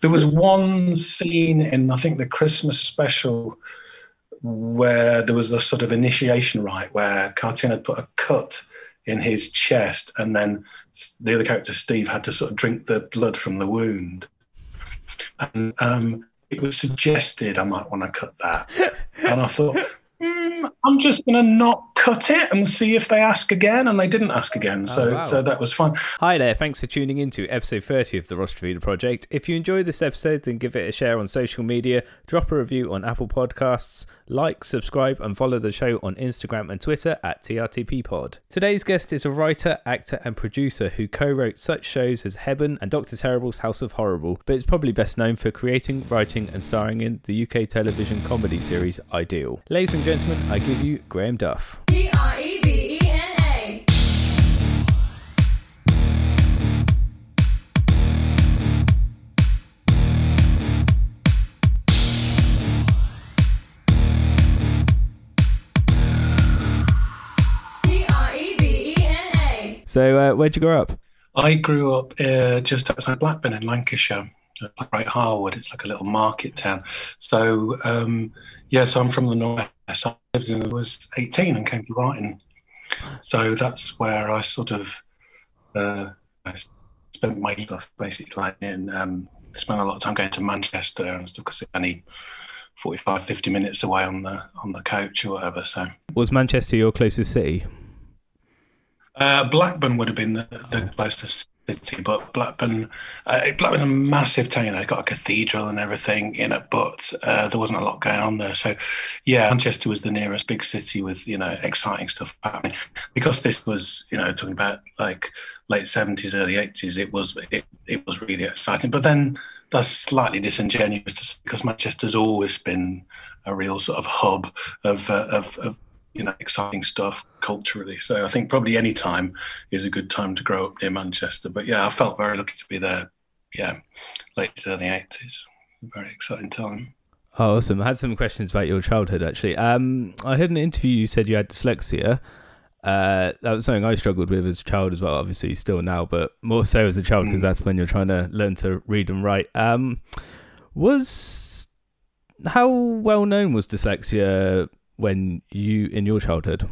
There was one scene in I think the Christmas special where there was a sort of initiation rite where Cartoon had put a cut in his chest, and then the other character Steve had to sort of drink the blood from the wound. And um, it was suggested I might want to cut that, and I thought. Mm, I'm just going to not cut it and see if they ask again. And they didn't ask again. Oh, so, oh, wow. so that was fun. Hi there. Thanks for tuning in to episode 30 of the Trevena Project. If you enjoyed this episode, then give it a share on social media, drop a review on Apple Podcasts, like, subscribe, and follow the show on Instagram and Twitter at TRTPpod. Today's guest is a writer, actor, and producer who co wrote such shows as Heaven and Dr. Terrible's House of Horrible, but is probably best known for creating, writing, and starring in the UK television comedy series Ideal. Ladies and gentlemen, I give you Graham Duff. So, uh, where'd you grow up? I grew up uh, just outside Blackburn in Lancashire, Great Harwood. It's like a little market town. So, um, yeah, so I'm from the north. I lived in, I was 18 and came to Brighton. So that's where I sort of uh, I spent my life basically like in, um, spent a lot of time going to Manchester and stuff because it's only 45, 50 minutes away on the on the coach or whatever. So was Manchester your closest city? Uh, Blackburn would have been the, the closest city, but Blackburn, uh, Blackburn's a massive town. You know, it's got a cathedral and everything in it, but uh, there wasn't a lot going on there. So, yeah, Manchester was the nearest big city with you know exciting stuff happening. Because this was you know talking about like late seventies, early eighties, it was it, it was really exciting. But then that's slightly disingenuous because Manchester's always been a real sort of hub of, uh, of, of you know exciting stuff culturally. So I think probably any time is a good time to grow up near Manchester. But yeah, I felt very lucky to be there. Yeah, late early eighties, very exciting time. Oh, awesome! I had some questions about your childhood actually. Um, I heard an interview you said you had dyslexia. Uh, that was something I struggled with as a child as well. Obviously, still now, but more so as a child because mm. that's when you're trying to learn to read and write. Um, was how well known was dyslexia when you in your childhood?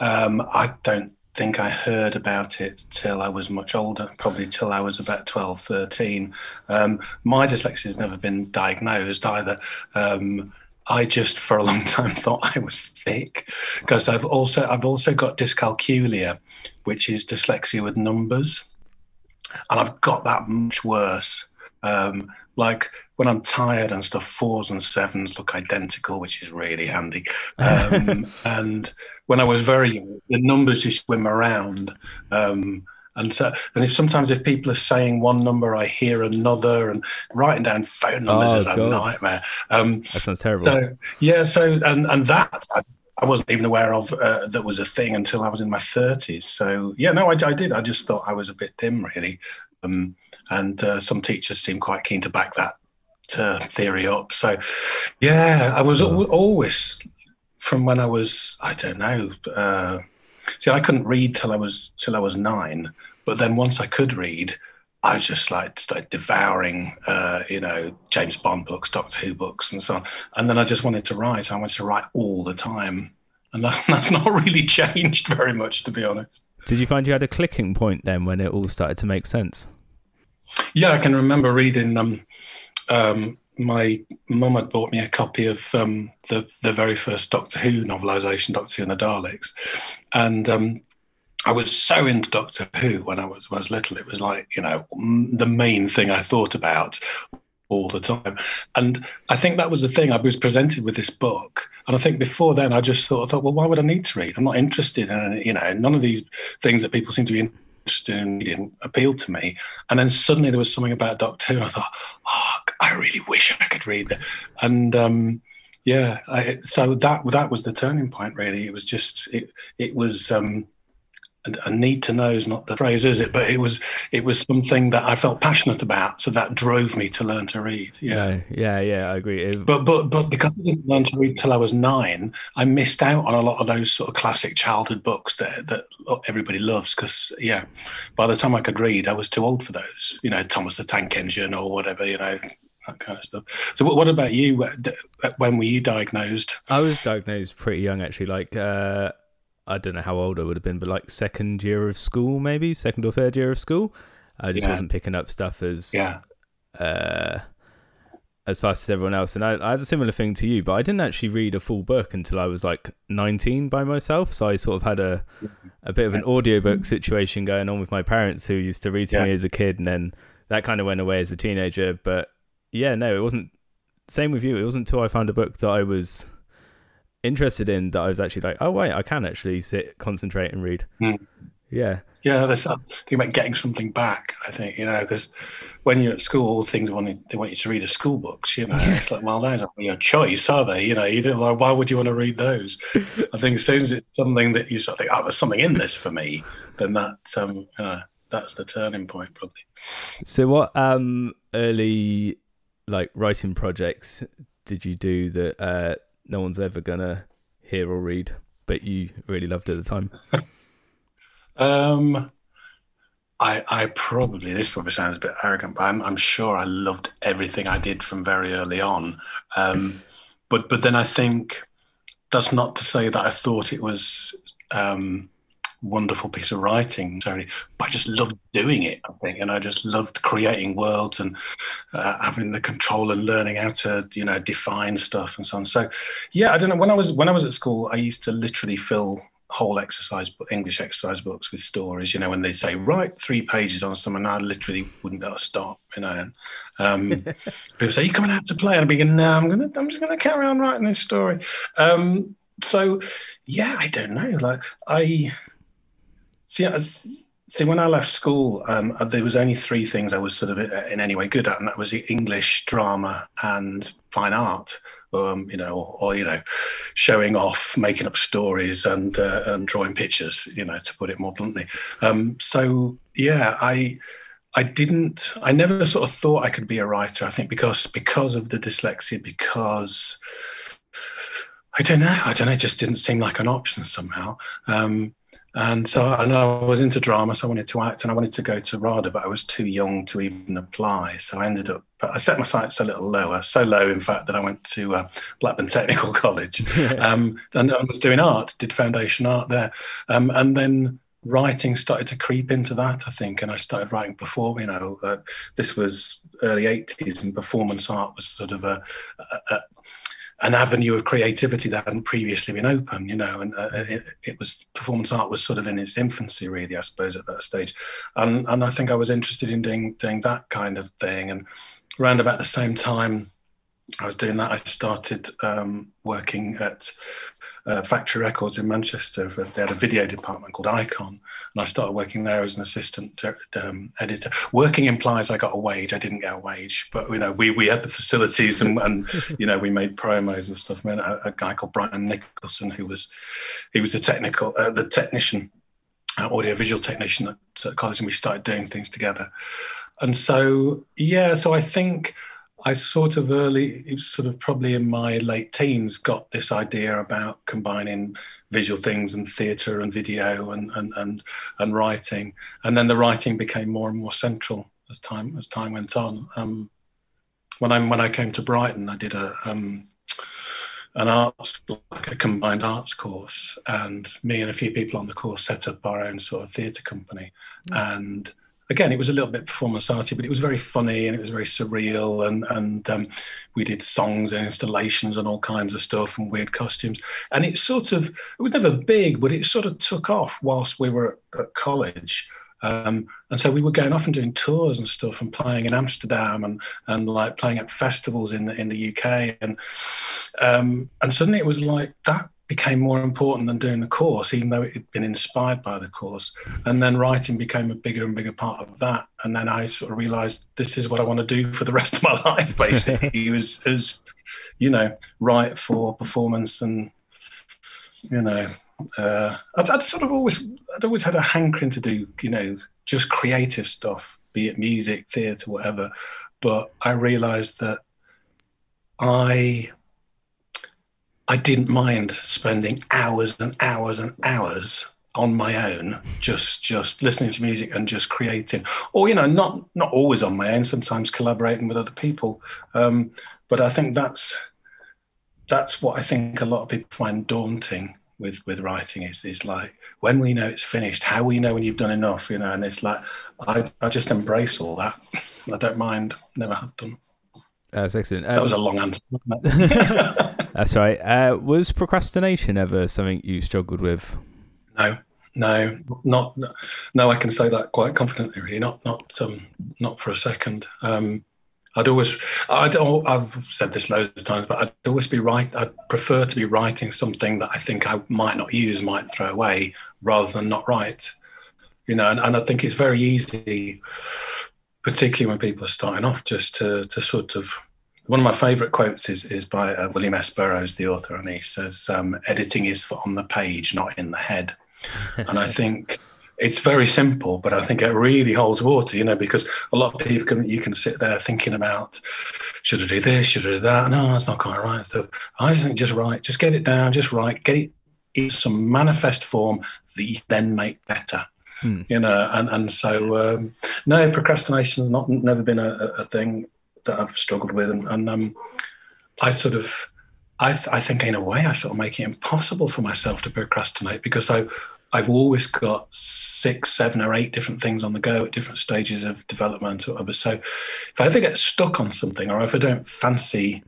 Um, I don't think I heard about it till I was much older, probably till I was about 12, 13. Um, my dyslexia has never been diagnosed either. Um, I just for a long time thought I was thick because I've also I've also got dyscalculia, which is dyslexia with numbers, and I've got that much worse. Um, like when I'm tired and stuff, fours and sevens look identical, which is really handy. Um, and when I was very young, the numbers just swim around. Um, and so, and if sometimes if people are saying one number, I hear another, and writing down phone numbers oh, is a God. nightmare. Um, that sounds terrible. So yeah, so and and that I, I wasn't even aware of uh, that was a thing until I was in my thirties. So yeah, no, I, I, did. I just thought I was a bit dim, really. Um, and uh, some teachers seem quite keen to back that uh, theory up. So, yeah, I was always from when I was I don't know. Uh, see, I couldn't read till I was till I was nine, but then once I could read, I just like started devouring, uh, you know, James Bond books, Doctor Who books, and so on. And then I just wanted to write. I wanted to write all the time, and that, that's not really changed very much, to be honest. Did you find you had a clicking point then when it all started to make sense? Yeah, I can remember reading. Um, um, my mum had bought me a copy of um, the the very first Doctor Who novelisation, Doctor Who and the Daleks, and um, I was so into Doctor Who when I was when I was little. It was like you know the main thing I thought about all the time, and I think that was the thing. I was presented with this book, and I think before then I just thought, I thought, well, why would I need to read? I'm not interested in you know none of these things that people seem to be interested in reading appealed to me. And then suddenly there was something about Doctor Who, I thought, oh, I really wish I could read that. And um, yeah, I, so that that was the turning point. Really, it was just it it was. Um, a need to know is not the phrase, is it? But it was it was something that I felt passionate about, so that drove me to learn to read. Yeah, yeah, yeah, I agree. But but but because I didn't learn to read till I was nine, I missed out on a lot of those sort of classic childhood books that that everybody loves. Because yeah, by the time I could read, I was too old for those. You know, Thomas the Tank Engine or whatever. You know, that kind of stuff. So, what, what about you? When were you diagnosed? I was diagnosed pretty young, actually. Like, uh, I don't know how old I would have been, but like second year of school, maybe second or third year of school. I just yeah. wasn't picking up stuff as yeah. uh, as fast as everyone else. And I, I, had a similar thing to you, but I didn't actually read a full book until I was like 19 by myself. So I sort of had a a bit of an audiobook situation going on with my parents who used to read to yeah. me as a kid, and then that kind of went away as a teenager. But yeah, no, it wasn't. Same with you. It wasn't until I found a book that I was interested in that I was actually like, oh wait, I can actually sit, concentrate, and read. Mm. Yeah, yeah. That thing about getting something back. I think you know because when you're at school, all things want, they want you to read are school books. You know, it's like well, those aren't your choice, are they? You know, you don't. Like, why would you want to read those? I think as soon as it's something that you sort of think, oh, there's something in this for me, then that um, know, that's the turning point, probably. So, what um early like writing projects did you do that uh, no one's ever gonna hear or read, but you really loved it at the time? um, I, I probably this probably sounds a bit arrogant, but I'm, I'm sure I loved everything I did from very early on. Um, but but then I think that's not to say that I thought it was um, wonderful piece of writing. Sorry, but I just loved doing it. I think, and I just loved creating worlds and uh, having the control and learning how to, you know, define stuff and so on. So, yeah, I don't know. When I was when I was at school, I used to literally fill whole exercise English exercise books with stories. You know, when they'd say write three pages on something, I literally wouldn't be able to stop. You know, and um, people say, "You coming out to play?" And I'd be going, "No, I'm gonna, I'm just gonna carry on writing this story." Um, so, yeah, I don't know. Like I See, see, when I left school, um, uh, there was only three things I was sort of uh, in any way good at, and that was English, drama, and fine art. Um, you know, or, or, you know, showing off, making up stories, and uh, and drawing pictures. You know, to put it more bluntly. Um, so yeah, I. I didn't. I never sort of thought I could be a writer. I think because because of the dyslexia, because I don't know. I don't know. It just didn't seem like an option somehow. Um, and so I know I was into drama, so I wanted to act and I wanted to go to RADA, but I was too young to even apply. So I ended up, I set my sights a little lower, so low, in fact, that I went to uh, Blackburn Technical College um, and I was doing art, did foundation art there. Um, and then writing started to creep into that, I think. And I started writing before, you know, uh, this was early 80s and performance art was sort of a, a, an avenue of creativity that hadn't previously been open, you know, and uh, it, it, was performance art was sort of in its infancy, really, I suppose, at that stage, and and I think I was interested in doing doing that kind of thing, and around about the same time I was doing that, I started um, working at uh, Factory Records in Manchester. They had a video department called Icon, and I started working there as an assistant um, editor. Working implies I got a wage. I didn't get a wage, but you know we we had the facilities and, and you know we made promos and stuff. I mean, a, a, guy called Brian Nicholson who was he was the technical uh, the technician, uh, audio visual technician at, at college, and we started doing things together. And so yeah, so I think I sort of early, it was sort of probably in my late teens, got this idea about combining visual things and theatre and video and, and and and writing, and then the writing became more and more central as time as time went on. Um, when I when I came to Brighton, I did a um, an arts like a combined arts course, and me and a few people on the course set up our own sort of theatre company, mm. and again, it was a little bit performance arty, but it was very funny and it was very surreal. And and um, we did songs and installations and all kinds of stuff and weird costumes. And it sort of it was never big, but it sort of took off whilst we were at college. Um, and so we were going off and doing tours and stuff and playing in Amsterdam and and like playing at festivals in the in the UK and um, and suddenly it was like that became more important than doing the course, even though it had been inspired by the course. And then writing became a bigger and bigger part of that. And then I sort of realized this is what I want to do for the rest of my life, basically, was, as, you know, write for performance and, you know, Uh, I'd, I'd, sort of always, I'd always had a hankering to do, you know, just creative stuff, be it music, theatre, whatever. But I realised that I, I didn't mind spending hours and hours and hours on my own, just just listening to music and just creating, or you know, not not always on my own. Sometimes collaborating with other people. Um, but I think that's that's what I think a lot of people find daunting with with writing is is like when we know it's finished, how we know when you've done enough, you know. And it's like I I just embrace all that. I don't mind. Never have done. That's excellent. Um, that was a long answer. that's right. Uh, was procrastination ever something you struggled with? No, no, not no. I can say that quite confidently. Really, not not um, not for a second. Um, I'd always, I don't, I've said this loads of times, but I'd always be right. I'd prefer to be writing something that I think I might not use, might throw away, rather than not write. You know, and, and I think it's very easy, particularly when people are starting off, just to to sort of. One of my favourite quotes is is by uh, William S. Burroughs, the author, and he says, um, "Editing is for on the page, not in the head." and I think it's very simple, but I think it really holds water, you know, because a lot of people can you can sit there thinking about should I do this, should I do that? No, that's not quite right. So I just think just write, just get it down, just write, get it in some manifest form that you then make better. Hmm. You know, and and so um, no, procrastination has not never been a, a, thing that I've struggled with, and, and um, I sort of I, th- I, think in a way I sort of make it impossible for myself to procrastinate because I I've always got six, seven, or eight different things on the go at different stages of development or whatever. So if I ever get stuck on something or if I don't fancy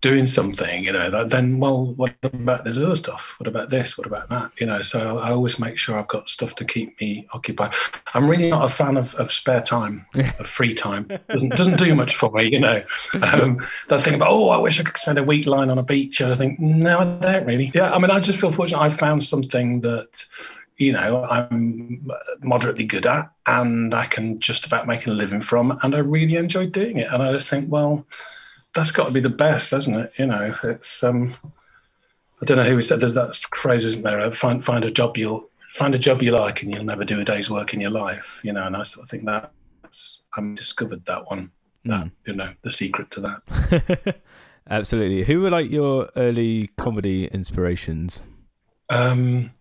doing something, you know, then well, what about this other stuff? What about this? What about that? You know, so I always make sure I've got stuff to keep me occupied. I'm really not a fan of, of spare time, of free time. Doesn't, doesn't do much for me, you know. Um, that thing about oh, I wish I could spend a week lying on a beach. And I think no, I don't really. Yeah, I mean, I just feel fortunate. I found something that you know I'm moderately good at, and I can just about make a living from, and I really enjoy doing it. And I just think, well, that's got to be the best, hasn't it? You know, it's um, I don't know who said there's that phrase, isn't there? Uh, find find a job you'll find a job you like, and you'll never do a day's work in your life. You know, and I sort of think that's I've discovered that one. That mm. you know, the secret to that. Absolutely. Who were like your early comedy inspirations? Um,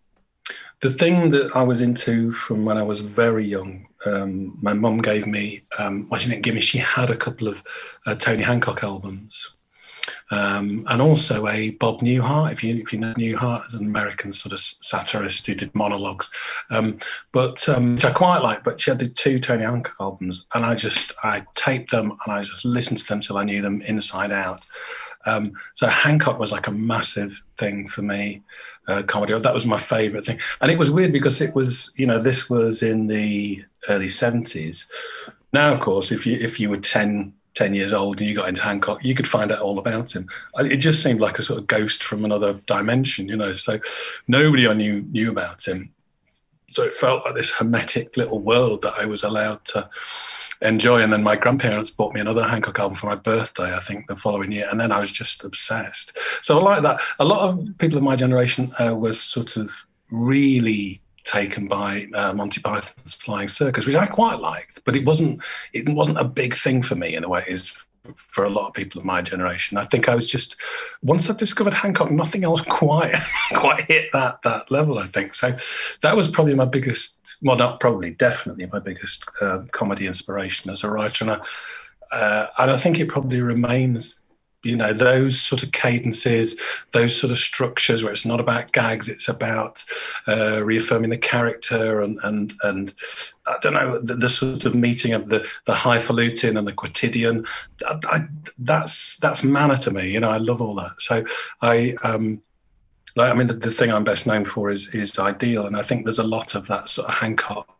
the thing that I was into from when I was very young, um, my mum gave me, um, well, she didn't give me, she had a couple of uh, Tony Hancock albums. Um, and also a Bob Newhart, if you if you know Newhart as an American sort of satirist who did monologues, um, but um, which I quite like. But she had the two Tony Hancock albums, and I just I taped them and I just listened to them till I knew them inside out. Um, so Hancock was like a massive thing for me uh, comedy. That was my favorite thing, and it was weird because it was, you know, this was in the early seventies. Now, of course, if you if you were 10, 10 years old and you got into Hancock, you could find out all about him. It just seemed like a sort of ghost from another dimension, you know. So nobody I knew knew about him. So it felt like this hermetic little world that I was allowed to enjoy. And then my grandparents bought me another Hancock album for my birthday, I think, the following year. And then I was just obsessed. So I like that. A lot of people of my generation uh, were sort of really taken by uh, Monty Python's Flying Circus, which I quite liked, but it wasn't it wasn't a big thing for me in a way. Is for a lot of people of my generation. I think I was just once I discovered Hancock, nothing else quite quite hit that that level. I think so. That was probably my biggest, well, not probably, definitely my biggest uh, comedy inspiration as a writer, and I, uh, and I think it probably remains you know those sort of cadences those sort of structures where it's not about gags it's about uh, reaffirming the character and and and i don't know the, the, sort of meeting of the the highfalutin and the quotidian. I, I, that's that's manna to me you know i love all that. So i um like i mean the, the thing i'm best known for is is ideal and i think there's a lot of that sort of hancock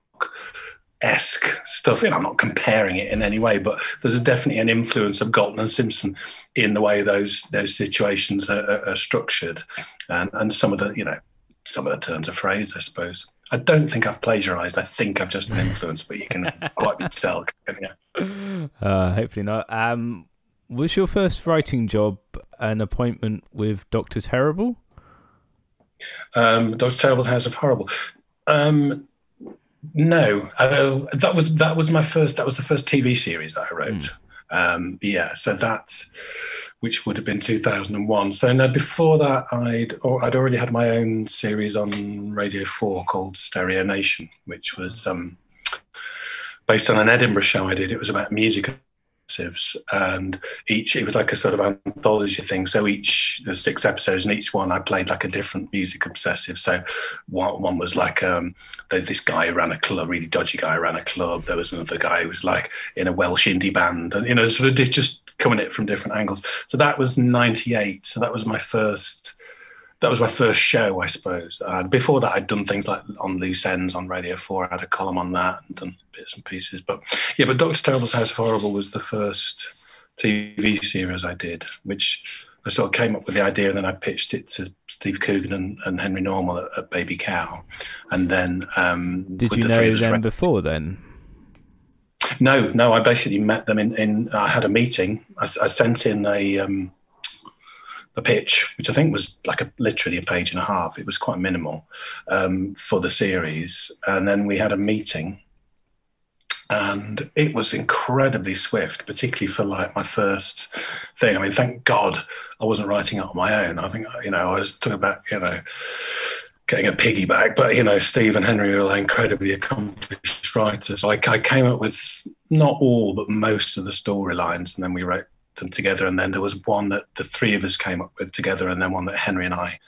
esque stuff. Know, I'm not comparing it in any way, but there's definitely an influence of Galton and Simpson in the way those those situations are, are, are, structured, and and some of the you know some of the turns of phrase, I suppose. I don't think I've plagiarized. I think I've just been influenced, but you can quite tell. You? Uh, hopefully not. Um, was your first writing job an appointment with Doctor Terrible? Um, Dr. Terrible's House of Horrible. Um, no, uh, that was that was my first. That was the first TV series that I wrote. Mm. Um, yeah, so that's which would have been 2001. So now before that, I'd or I'd already had my own series on Radio Four called Stereo Nation, which was um, based on an Edinburgh show I did. It was about music and each it was like a sort of anthology thing. So each there's six episodes and each one i played like a different music obsessive. So one, one was like um this guy ran a club really dodgy guy ran a club. There was another guy who was like in a welsh indie band and you know sort of just coming at it from different angles. So that was 98 so that was my first that was my first show, I suppose. Uh, before that, I'd done things like on Loose Ends on Radio 4. I had a column on that and done bits and pieces. But yeah, but Doctor Terrible's House of Horrible was the first TV series I did, which I sort of came up with the idea and then I pitched it to Steve Coogan and, and Henry Normal at, at, Baby Cow. And then. Um, did you the know them before then? No, no. I basically met them in. in I had a meeting. I, I sent in a. Um, a pitch, which I think was like a literally a page and a half. It was quite minimal um, for the series, and then we had a meeting, and it was incredibly swift, particularly for like my first thing. I mean, thank God I wasn't writing it on my own. I think you know I was talking about you know getting a piggyback, but you know Steve and Henry were like incredibly accomplished writers. I, I came up with not all but most of the storylines, and then we wrote them together. And then there was one that the three of us came up with together, and then one that Henry and I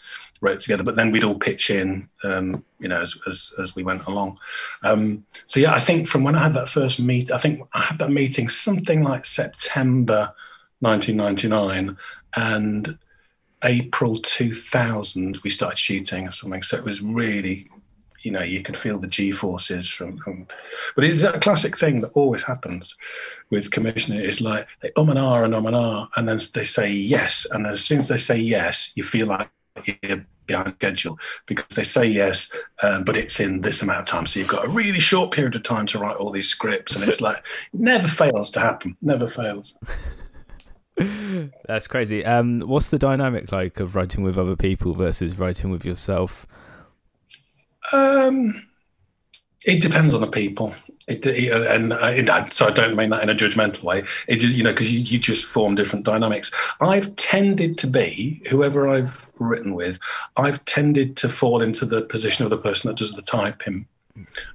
wrote together. But then we'd all pitch in, um, you know, as, as, as we went along. Um, so yeah, I think from when I had that first meet, I think I had that meeting something like September 1999, and April 2000 we started shooting or something. So it was really you know you could feel the g forces from, from but it's a classic thing that always happens with commissioning it's like they um and ah and um and ah and then they say yes and as soon as they say yes you feel like you're behind schedule because they say yes um, but it's in this amount of time so you've got a really short period of time to write all these scripts and it's like never fails to happen never fails That's crazy. Um, what's the dynamic like of writing with other people versus writing with yourself? Um, it depends on the people. It, and I, so I don't mean that in a judgmental way. It just you know because you, you just form different dynamics. I've tended to be whoever I've written with. I've tended to fall into the position of the person that does the typing,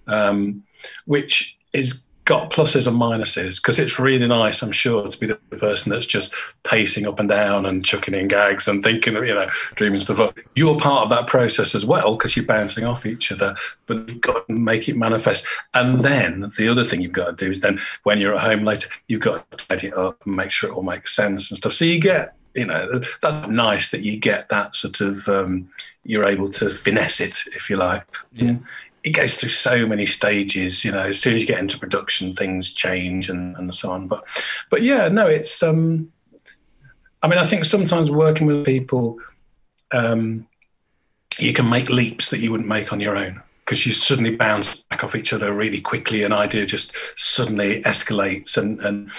um, which is got pluses and minuses because it's really nice, I'm sure, to be the person that's just pacing up and down and chucking in gags and thinking you know, dreaming stuff up. You're part of that process as well because you're bouncing off each other, but you've got to make it manifest. And then the other thing you've got to do is then when you're at home later, you've got to tidy it up and make sure it all makes sense and stuff. So you get you know that's nice that you get that sort of um, you're able to finesse it if you like yeah it goes through so many stages. You know, as soon as you get into production, things change and, and so on. But but yeah, no, it's. Um, I mean, I think sometimes working with people, um, you can make leaps that you wouldn't make on your own because you suddenly bounce back off each other really quickly. An idea just suddenly escalates, and and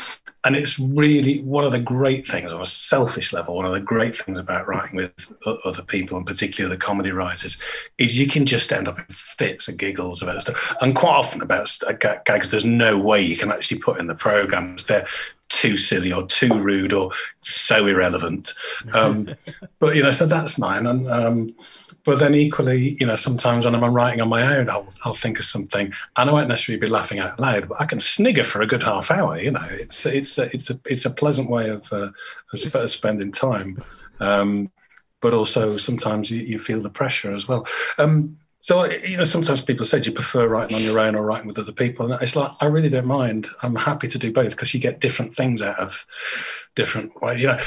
and it's really one of the great things on a selfish level one of the great things about writing with other people and particularly the comedy writers is you can just end up in fits and giggles about stuff and quite often about gags there's no way you can actually put in the programs they're too silly or too rude or so irrelevant um, but you know so that's mine and um, but then equally, you know, sometimes when I'm writing on my own, I'll, I'll think of something and I won't necessarily be laughing out loud, but I can snigger for a good half hour. You know, it's it's a, it's a it's a pleasant way of, uh, of spending time. Um, but also sometimes you, you, feel the pressure as well. Um, so you know, sometimes people say, "Do you prefer writing on your own or writing with other people?" And it's like I really don't mind. I'm happy to do both because you get different things out of different ways. You know,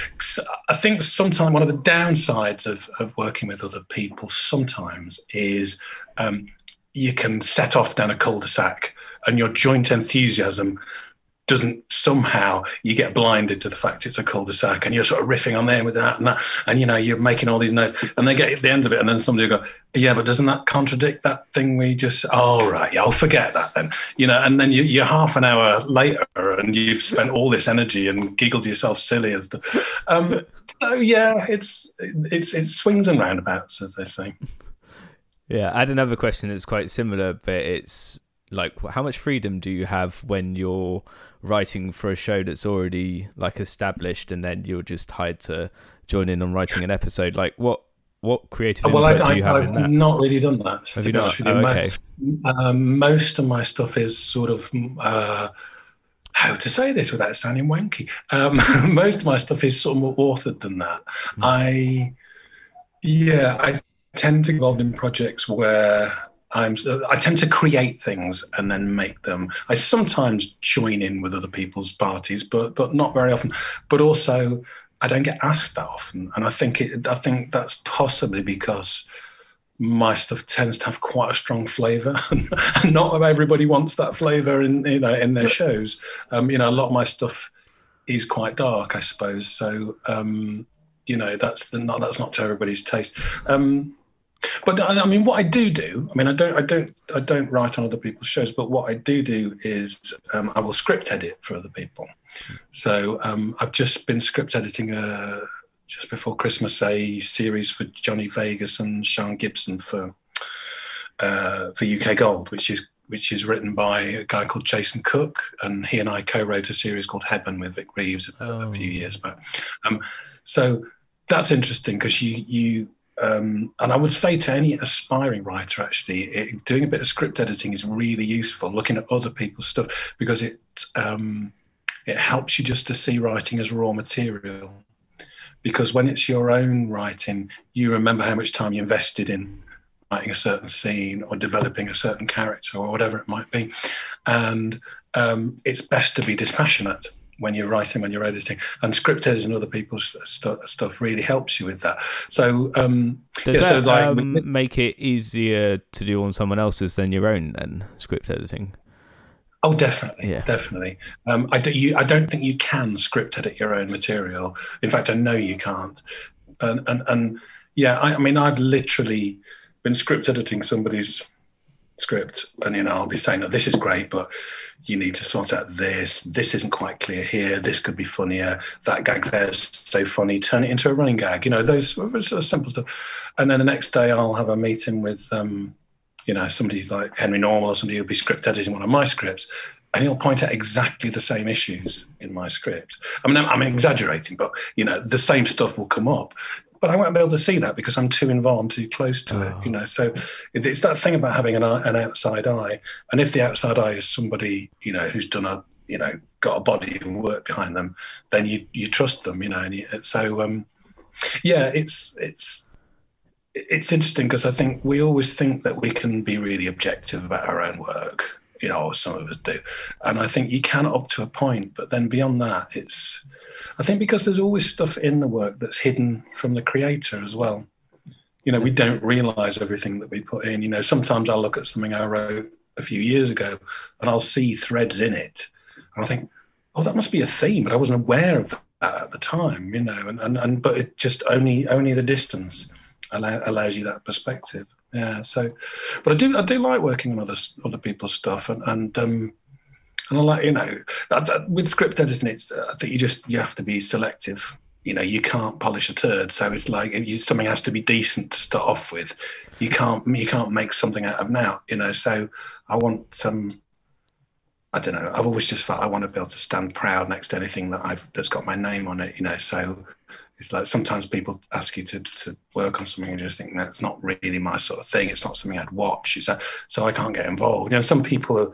I think sometimes one of the downsides of, of working with other people sometimes is um, you can set off down a cul-de-sac, and your joint enthusiasm doesn't somehow you get blinded to the fact it's a cul-de-sac and you're sort of riffing on there with that and that. And you know you're making all these notes and they get at the end of it and then somebody will go yeah but doesn't that contradict that thing we just oh right yeah I'll forget that then. You know and then you, are half an hour later and you've spent all this energy and giggled yourself silly and stuff um, so yeah it's it's it swings and roundabouts as they say. Yeah I had another question that's quite similar but it's like how much freedom do you have when you're writing for a show that's already like established, and then you're just hired to join in on writing an episode. Like what what creative well, input I, do you have I've in that? Not really done that. Have you not? Oh, okay. Um, most of my stuff is sort of. Uh, how to say this without sounding wanky? Um, most of my stuff is sort of more authored than that. Mm. I, yeah, I tend to get involved in projects where I'm, I tend to create things and then make them. I sometimes join in with other people's parties, but but not very often. But also, I don't get asked that often, and I think it, I think that's possibly because my stuff tends to have quite a strong flavour, and not everybody wants that flavour in you know in their shows. Um, you know, a lot of my stuff is quite dark, I suppose. So um, you know, that's the, not that's not to everybody's taste. Um, but I mean, what I do do, I mean, I don't, I don't, I don't write on other people's shows. But what I do do is um, I will script edit for other people. So um, I've just been script editing a just before Christmas a series for Johnny Vegas and Sian Gibson for uh, for UK Gold, which is which is written by a guy called Jason Cook, and he and I co-wrote a series called Heaven with Vic Reeves a, oh. a few years back. Um, so that's interesting because you you um, and I would say to any aspiring writer, actually, it, doing a bit of script editing is really useful. Looking at other people's stuff because it um, it helps you just to see writing as raw material. Because when it's your own writing, you remember how much time you invested in writing a certain scene or developing a certain character or whatever it might be, and um, it's best to be dispassionate when you're writing, when you're editing, and script editing other people's st- stuff really helps you with that. So, um, does yeah, that so like, um, make it easier to do on someone else's than your own? Then script editing. Oh, definitely, yeah. definitely. Um, I, do, you, I don't think you can script edit your own material. In fact, I know you can't. And and, and yeah, I, I mean, I've literally been script editing somebody's script, and you know, I'll be saying, "Oh, this is great, but." you need to sort out this. This isn't quite clear here. This could be funnier. That gag there's so funny. Turn it into a running gag. You know, those sort of simple stuff. And then the next day, I'll have a meeting with, um, you know, somebody like Henry Normal or somebody who'll be script editing one of my scripts. And he'll point out exactly the same issues in my script. I mean, I'm, I'm exaggerating, but you know, the same stuff will come up but I won't be able to see that because I'm too involved, too close to oh. it. You know, so it's that thing about having an, an outside eye, and if the outside eye is somebody you know who's done a you know got a body and work behind them, then you you trust them. You know, and you, so um, yeah, it's it's it's interesting because I think we always think that we can be really objective about our own work. You know, some of us do, and I think you can up to a point, but then beyond that, it's I think because there's always stuff in the work that's hidden from the creator as well. You know, we don't realize everything that we put in. You know, sometimes I'll look at something I wrote a few years ago and I'll see threads in it. And I think, oh, that must be a theme, but I wasn't aware of that at the time, you know, and, and, and but it just only only the distance allow, allows you that perspective. Yeah. So, but I do I do like working on other other people's stuff and, and um and I like, you know, with script editing, it's uh, I think you just you have to be selective. You know, you can't polish a turd, so it's like you, something has to be decent to start off with. You can't you can't make something out of now. You know, so I want some. I don't know. I've always just felt I want to be able to stand proud next to anything that I've that's got my name on it. You know, so it's like sometimes people ask you to, to work on something and just think that's not really my sort of thing. It's not something I'd watch. It's a, so I can't get involved. You know, some people are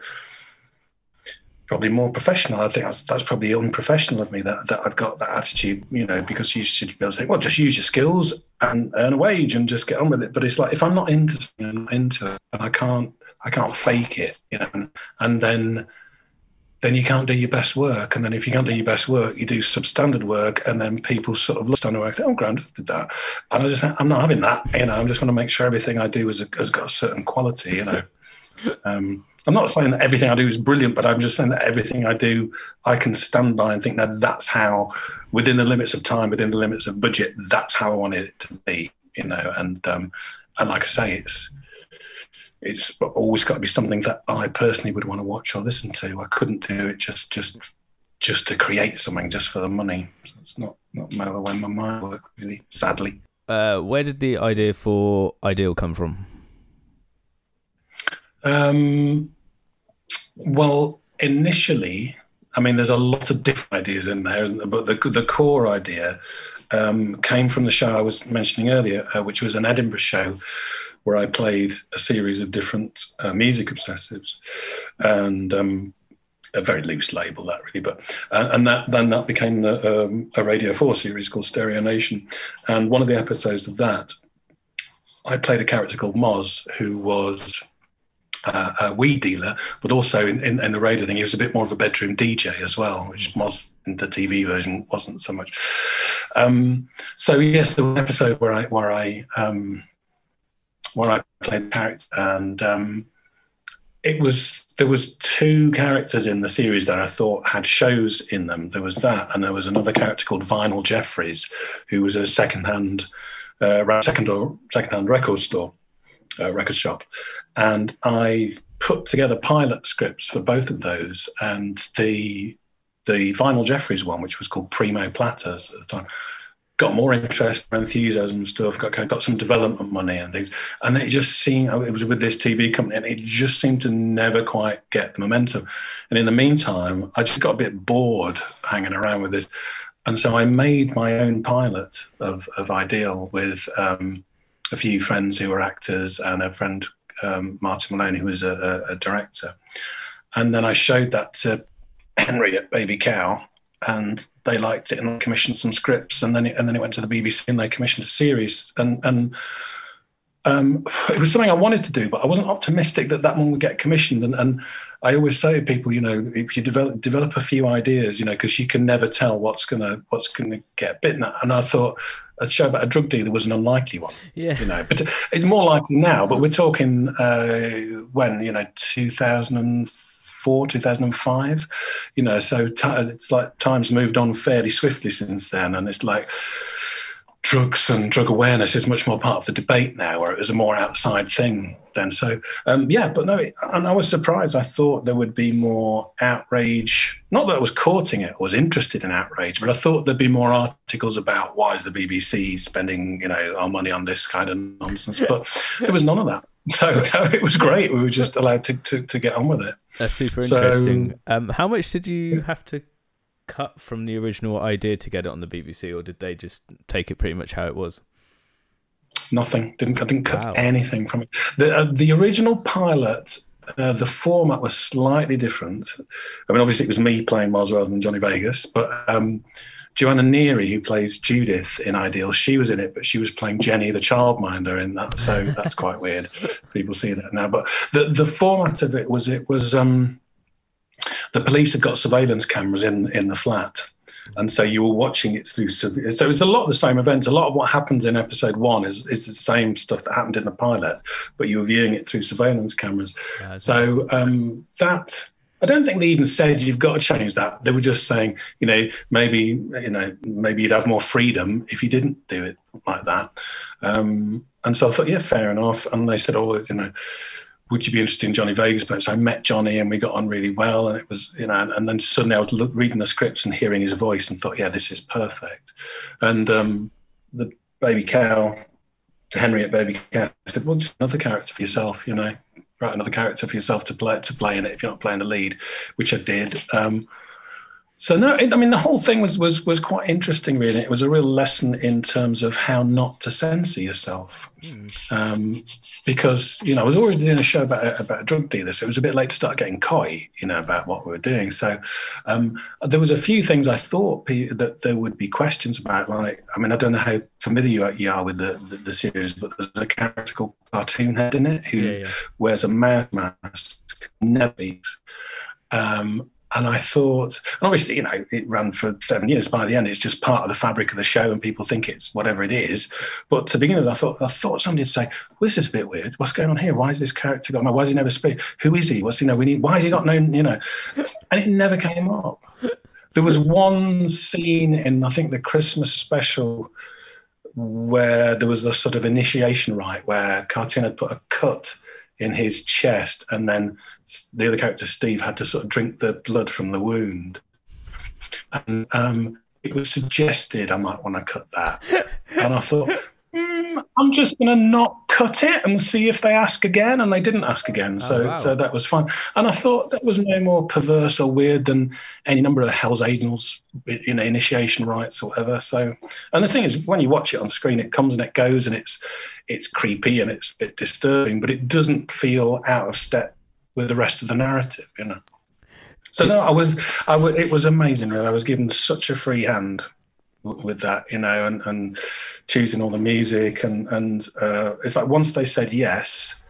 probably more professional. I think that's that's probably unprofessional of me that, that I've got that attitude, you know, because you should be able to say, well, just use your skills and earn a wage and just get on with it. But it's like if I'm not into something, I'm not into it, and I can't I can't fake it, you know, and, then then you can't do your best work. And then if you can't do your best work, you do substandard work, and then people sort of look on the work, oh, Graham, did that. And I just, I'm not having that. You know, I'm just going to make sure everything I do has, has got a certain quality. You know, um, I'm not saying that everything I do is brilliant, but I'm just saying that everything I do, I can stand by and think that that's how, within the limits of time, within the limits of budget, that's how I wanted it to be, you know. And um, and like I say, it's it's always got to be something that I personally would want to watch or listen to. I couldn't do it just just just to create something just for the money. It's not not the way my mind works, really. Sadly. Uh, where did the idea for Ideal come from? Um, well, initially, I mean, there's a lot of different ideas in there, but the the core idea um, came from the show I was mentioning earlier, uh, which was an Edinburgh show where I played a series of different uh, music obsessives, and um, a very loose label that really, but uh, and that then that became the um, a Radio Four series called Stereo Nation, and one of the episodes of that, I played a character called Moz, who was uh, a weed dealer, but also in, in, in, the radio thing, he was a bit more of a bedroom DJ as well, which was in the TV version wasn't so much. Um, so yes, there was an episode where I where I um, where I played the character, and um, it was there was two characters in the series that I thought had shows in them. There was that, and there was another character called Vinyl Jeffries, who was a secondhand uh, second or secondhand record store uh, record shop, and I put together pilot scripts for both of those. And the the Vinyl Jeffries one, which was called Primo Platters at the time, got more interest, more enthusiasm and stuff. Got got some development money and things, and it just seemed it was with this TV company, and it just seemed to never quite get the momentum. And in the meantime, I just got a bit bored hanging around with it, and so I made my own pilot of of Ideal with. Um, a few friends who were actors and a friend um, Martin Maloney, who was a, a, director. And then I showed that to Henry at Baby Cow, and they liked it and commissioned some scripts. And then it, and then it went to the BBC and they commissioned a series. And and um, it was something I wanted to do, but I wasn't optimistic that that one would get commissioned. And, and I always say to people, you know, if you develop develop a few ideas, you know, because you can never tell what's gonna what's gonna get bitten. And I thought a show about a drug dealer was an unlikely one. Yeah, you know, but it's more likely now. But we're talking uh, when you know, two thousand and four, two thousand and five. You know, so t- it's like times moved on fairly swiftly since then, and it's like drugs and drug awareness is much more part of the debate now, where it was a more outside thing then. So um, yeah, but no, and I was surprised. I thought there would be more outrage. Not that I was courting it, I was interested in outrage, but I thought there'd be more articles about why is the BBC spending you know our money on this kind of nonsense. But there was none of that. So it was great. We were just allowed to, to, to get on with it. That's super interesting. So, um, how much did you have to cut from the original idea to get it on the BBC, or did they just take it pretty much how it was? Nothing. Didn't I didn't cut wow. anything from it. The uh, the original pilot. Uh, the format was slightly different. I mean, obviously, it was me playing Miles rather than Johnny Vegas, but um, Joanna Neary, who plays Judith in Ideal, she was in it, but she was playing Jenny, the childminder, in that. So that's quite weird. People see that now. But the the format of it was it was um, the police had got surveillance cameras in in the flat and so you were watching it through so it's a lot of the same events a lot of what happens in episode one is, is the same stuff that happened in the pilot but you were viewing it through surveillance cameras yeah, so um, that I don't think they even said you've got to change that. They were just saying, you know, maybe you know, maybe you'd have more freedom if you didn't do it like that. Um, and so I thought, yeah, fair enough. And they said, oh, you know, would you be interested in Johnny Vegas? But so I met Johnny and we got on really well. And it was, you know, and, and then suddenly I was look, reading the scripts and hearing his voice and thought, yeah, this is perfect. And um, the baby cow, Henry at Baby Cow, said, well, just another character for yourself, you know, write another character for yourself to play to play in it if you're not playing the lead, which I did. Um, so no, I mean the whole thing was was was quite interesting. Really, it was a real lesson in terms of how not to censor yourself, mm. um, because you know I was already doing a show about about a drug dealer, so it was a bit late to start getting coy, you know, about what we were doing. So um, there was a few things I thought that there would be questions about. Like, I mean, I don't know how familiar you are with the the, the series, but there's a character called Cartoon Head in it who yeah, yeah. wears a mouth mask, never. Um, and I thought, and obviously, you know, it ran for seven years. By the end, it's just part of the fabric of the show, and people think it's whatever it is. But to begin with, I thought, I thought somebody would say, well, "This is a bit weird. What's going on here? Why is this character got? Why does he never speak? Who is he? What's you know? We need. Why has he got no? You know?" And it never came up. There was one scene in, I think, the Christmas special where there was a sort of initiation rite where Cartoon had put a cut in his chest, and then the other character Steve had to sort of drink the blood from the wound. And um, it was suggested I might want to cut that, and I thought, I'm just going to not cut it and see if they ask again. And they didn't ask again, oh, so oh, wow. so that was fine. And I thought that was no more perverse or weird than any number of Hell's Angels, you know, initiation rites or whatever. So, and the thing is, when you watch it on screen, it comes and it goes, and it's it's creepy and it's disturbing, but it doesn't feel out of step with the rest of the narrative, you know. So no, I was, I was, it was amazing. Really. I was given such a free hand with that, you know, and, and choosing all the music and and uh, it's like once they said yes,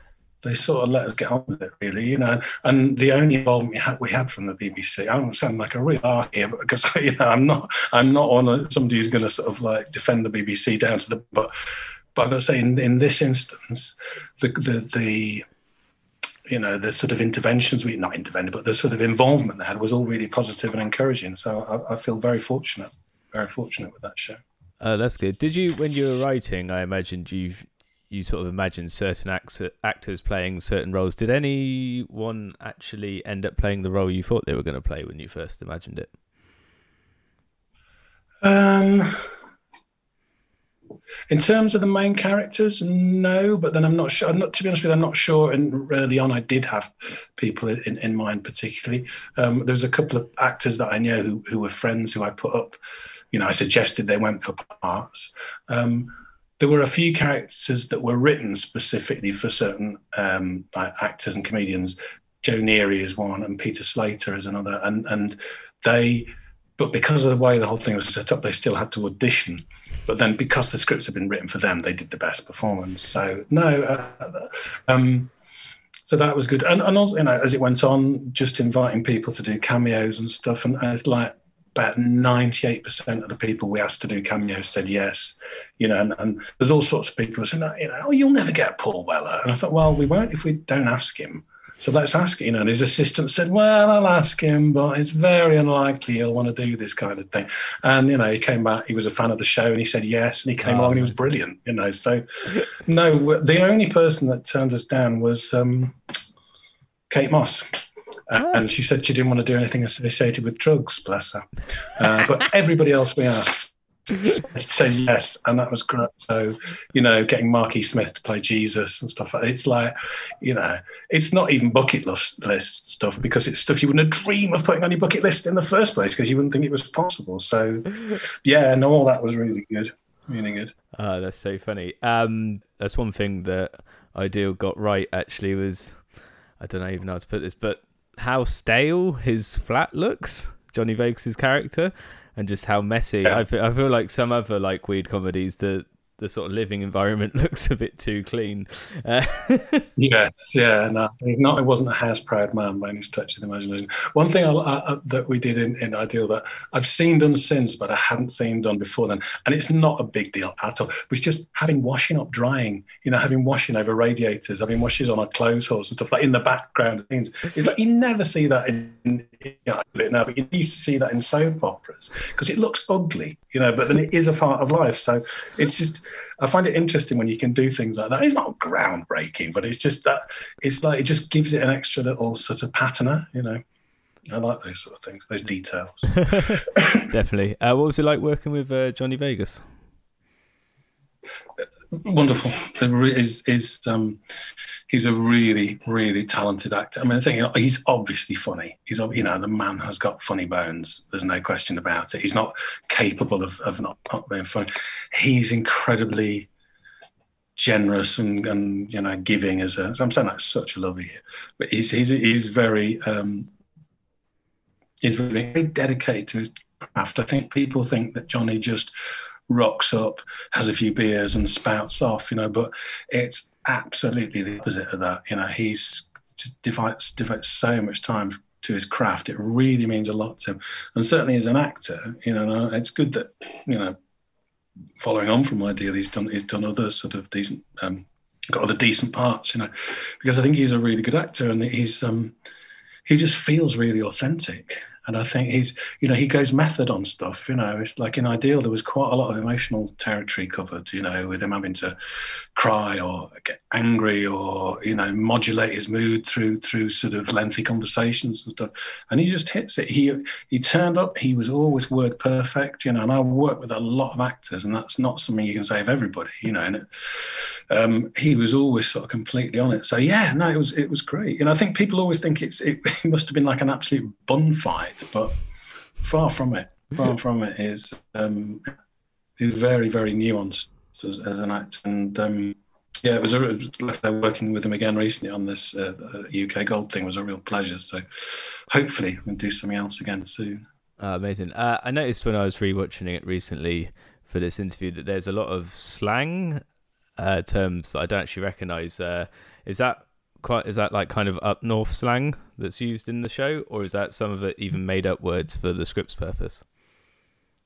they sort of let us get on with it, really, you know. And the only involvement we had, we had from the BBC, I don't sound like a real arc here, because you know I'm not I'm not on somebody who's going to sort of like defend the BBC down to the but but I say in, in this instance, the, the, the you know the sort of interventions we not intervened, but the sort of involvement they had was all really positive and encouraging. So I, I feel very fortunate, very fortunate with that show. Uh, that's good. Did you, when you were writing, I imagined you you sort of imagined certain acts, actors playing certain roles. Did anyone actually end up playing the role you thought they were going to play when you first imagined it? Um, in terms of the main characters, no. But then I'm not sure. I'm not, to be honest with you, I'm not sure. And early on, I did have people in, in mind, particularly. Um, there was a couple of actors that I know who, who were friends who I put up. You know, I suggested they went for parts. Um, there were a few characters that were written specifically for certain um, actors and comedians. Joe Neary is one, and Peter Slater is another, and and they but because of the way the whole thing was set up, they still had to audition. But then, because the scripts had been written for them, they did the best performance. So no, uh, um, so that was good. And, and also, you know, as it went on, just inviting people to do cameos and stuff, and, and it's like about 98% of the people we asked to do cameos said yes, you know, and, and there's all sorts of people who said, you know, oh, you'll never get Paul Weller. And I thought, well, we won't if we don't ask him. So let's ask, you know, and his assistant said, well, I'll ask him, but it's very unlikely he'll want to do this kind of thing. And, you know, he came back, he was a fan of the show and he said yes. And he came oh, along and he was brilliant, you know. So, no, the only person that turned us down was um, Kate Moss. Uh, and she said she didn't want to do anything associated with drugs, bless her. Uh, but everybody else we asked said yes, and that was great. So, you know, getting Marky Smith to play Jesus and stuff. It's like, you know, it's not even bucket list stuff because it's stuff you wouldn't dream of putting on your bucket list in the first place because you wouldn't think it was possible. So, yeah, no, all that was really good, really good. Oh, that's so funny. Um, that's one thing that Ideal got right. Actually, was I don't know even how to put this, but how stale his flat looks. Johnny Vegas's character and just how messy. Yeah. I feel, I feel like some other like weird comedies, the the sort of living environment looks a bit too clean. Uh, yes, yeah, no, not. It wasn't a house proud man by any stretch of the imagination. One thing I, I, that we did in, in Ideal that I've seen done since, but I hadn't seen done before then, and it's not a big deal at all. Was just having washing up, drying. You know, having washing over radiators, having washes on a clothes horse and stuff like in the background. Things. It's like you never see that in, in you know, now, but you used to see that in soap operas because it looks ugly, you know. But then it is a part of life, so it's just I find it interesting when you can do things like that. It's not groundbreaking, but it's just that it's like it just gives it an extra little sort of patina, you know. I like those sort of things, those details. Definitely. Uh, what was it like working with uh, Johnny Vegas? Wonderful. Is is um, he's a really, really talented actor. I mean, I think he's obviously funny. He's, you know, the man has got funny bones. There's no question about it. He's not capable of, of not, not being funny. He's incredibly generous and, and you know, giving as a, I'm saying that's such a lovely, but he's, he's, he's very, um, he's very dedicated to his craft. I think people think that Johnny just rocks up, has a few beers and spouts off, you know, but it's absolutely the opposite of that. You know, he's devotes devotes so much time to his craft. It really means a lot to him, and certainly as an actor, you know, it's good that you know, following on from Ideal, he's done he's done other sort of decent, um, got other decent parts, you know, because I think he's a really good actor, and he's um, he just feels really authentic and I think he's, you know, he goes method on stuff. You know, it's like in Ideal, there was quite a lot of emotional territory covered. You know, with him having to cry or get angry or you know modulate his mood through through sort of lengthy conversations and stuff. And he just hits it. He he turned up. He was always word perfect. You know, and I work with a lot of actors, and that's not something you can say of everybody. You know, and it, um, he was always sort of completely on it. So yeah, no, it was it was great. And I think people always think it's it, it must have been like an absolute bun fight but far from it. Far from it is um, he's very very nuanced as, as an actor, and um, yeah, it was, a, like working with him again recently on this uh, UK Gold thing was a real pleasure. So hopefully we'll do something else again soon. Uh, amazing. Uh, I noticed when I was rewatching it recently for this interview that there's a lot of slang uh, terms that I don't actually recognise. Uh, is that quite is that like kind of up north slang that's used in the show, or is that some of it even made up words for the script's purpose?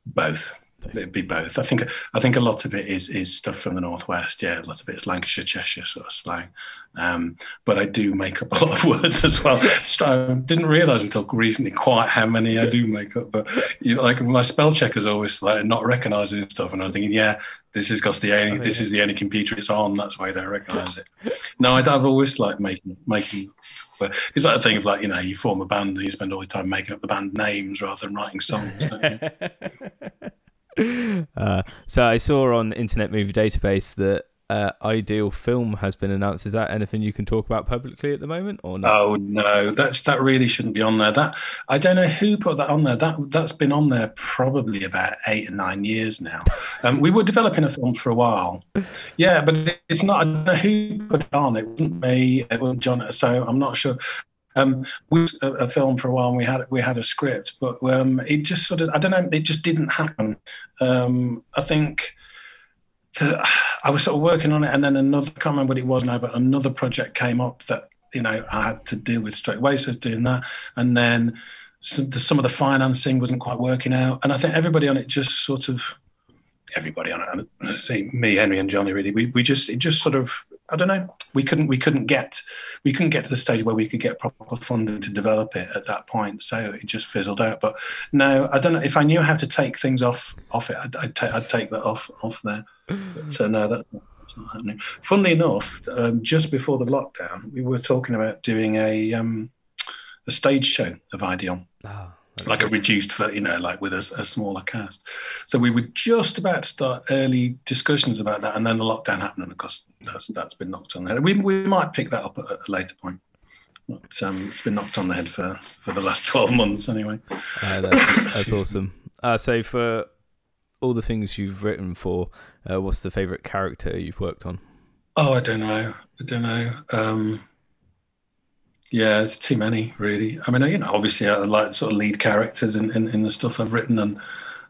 Both. It'd be both. I think I think a lot of it is is stuff from the northwest. Yeah, a lot of it is Lancashire, Cheshire sort of slang. Um, but I do make up a lot of words as well. I didn't realise until recently quite how many I do make up. But you know, like my spell check is always like not recognising stuff, and I was thinking, yeah, this is because the only oh, this is the only computer it's on. That's why I don't recognise it. No, I'd, I've always like making making. But it's like a thing of like you know you form a band and you spend all your time making up the band names rather than writing songs. uh, so I saw on Internet Movie Database that uh, Ideal Film has been announced. Is that anything you can talk about publicly at the moment, or not? Oh no, that's that really shouldn't be on there. That I don't know who put that on there. That that's been on there probably about eight or nine years now. Um, we were developing a film for a while, yeah, but it's not. I don't know who put it on. It wasn't me. It wasn't John. So I'm not sure. Um, we a, a, film for a while, and we had we had a script, but um, it just sort of I don't know, it just didn't happen. Um, I think to, I was sort of working on it, and then another I can't remember what it was now, but another project came up that you know I had to deal with straight away. So doing that, and then some, some of the financing wasn't quite working out, and I think everybody on it just sort of everybody on it, say me, Henry, and Johnny. Really, we we just it just sort of I don't know. We couldn't we couldn't get we couldn't get to the stage where we could get proper funding to develop it at that point. So it just fizzled out. But no, I don't know if I knew how to take things off off it. I'd, I'd, ta- I'd take that off off there. so no, that's not, that's not happening. Funnily enough, um, just before the lockdown, we were talking about doing a um, a stage show of Ideal. Oh like a reduced, you know, like with a, a, smaller cast. So we were just about to start early discussions about that, and then the lockdown happened, and of course that's that's been knocked on the head. We we might pick that up at a later point. But, um, it's been knocked on the head for for the last twelve months anyway. Uh, that's, that's awesome. Uh, so for all the things you've written for, uh, what's the favourite character you've worked on? Oh, I don't know. I don't know. Um, yeah, it's too many, really. I mean, you know, obviously I like sort of lead characters in, in, in the stuff I've written and,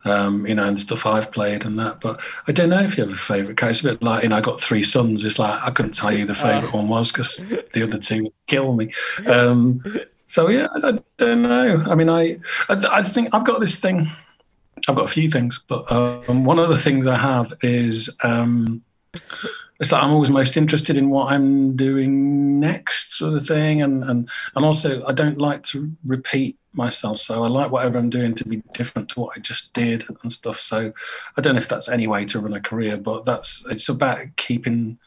um, you know, and the stuff I've played and that. But I don't know if you have a favourite character. It's a bit like, you know, I got three sons. It's like I couldn't tell you the favourite oh. one was because the other two would kill me. Um, so, yeah, I, I, don't know. I mean, I, I, I think I've got this thing. I've got a few things, but um, one of the things I have is um, it's like I'm always most interested in what I'm doing next, sort of thing, and and and also I don't like to repeat myself, so I like whatever I'm doing to be different to what I just did and stuff. So I don't know if that's any way to run a career, but that's it's about keeping.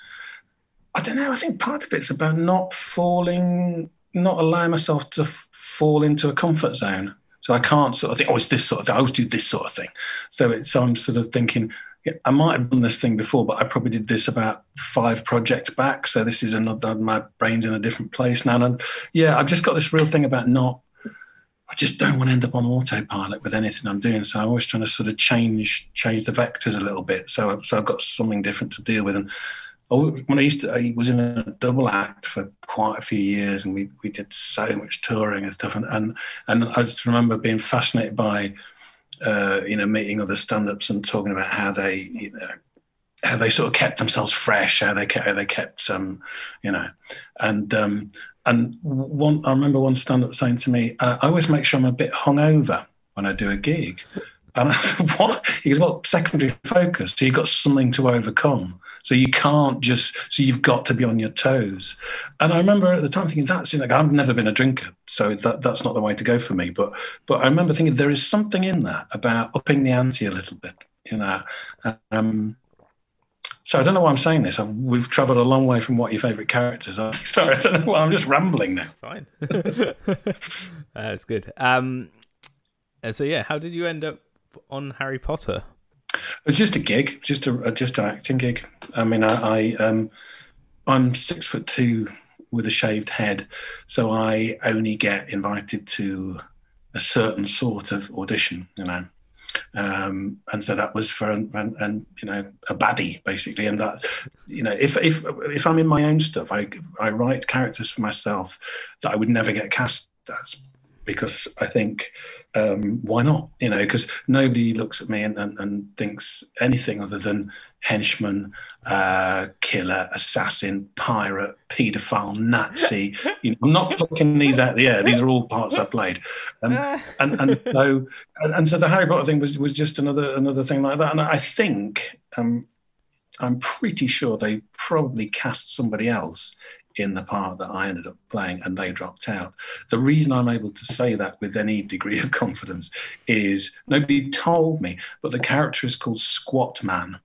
I don't know. I think part of it's about not falling, not allowing myself to f- fall into a comfort zone. So I can't sort of think, oh, it's this sort of thing. I always do this sort of thing. So it's I'm sort of thinking I might have done this thing before, but I probably did this about five projects back. So this is another, my brain's in a different place now. And yeah, I've just got this real thing about not, I just don't want to end up on autopilot with anything I'm doing. So I'm always trying to sort of change, change the vectors a little bit. So, so I've got something different to deal with. And when I used to, I was in a double act for quite a few years and we, we did so much touring and stuff. And, and, and I just remember being fascinated by, uh, you know, meeting other stand-ups and talking about how they, you know, how they sort of kept themselves fresh, how they kept, how they kept, um, you know, and um, and one, I remember one stand-up saying to me, uh, "I always make sure I'm a bit hungover when I do a gig." And I, what? He goes, "Well, secondary focus. So you've got something to overcome. So you can't just. So you've got to be on your toes." And I remember at the time thinking, "That's like I've never been a drinker, so that that's not the way to go for me." But but I remember thinking there is something in that about upping the ante a little bit. You know. Um, so I don't know why I'm saying this. I've, we've travelled a long way from what your favourite characters are. Sorry, I don't know why. I'm just rambling now. Fine. That's good. Um, so yeah, how did you end up on Harry Potter? It was just a gig, just a just an acting gig. I mean, I, I um, I'm six foot two with a shaved head, so I only get invited to a certain sort of audition, you know. Um, and so that was for and, and, you know a baddie basically and that you know if if if i'm in my own stuff i i write characters for myself that i would never get cast as because i think um, why not you know because nobody looks at me and, and, and thinks anything other than henchman uh, killer, assassin, pirate, paedophile, Nazi. You know, I'm not plucking these out of the air. These are all parts I played, um, and and so and so the Harry Potter thing was was just another another thing like that. And I think um, I'm pretty sure they probably cast somebody else in the part that I ended up playing and they dropped out. The reason I'm able to say that with any degree of confidence is nobody told me, but the character is called Squat Man.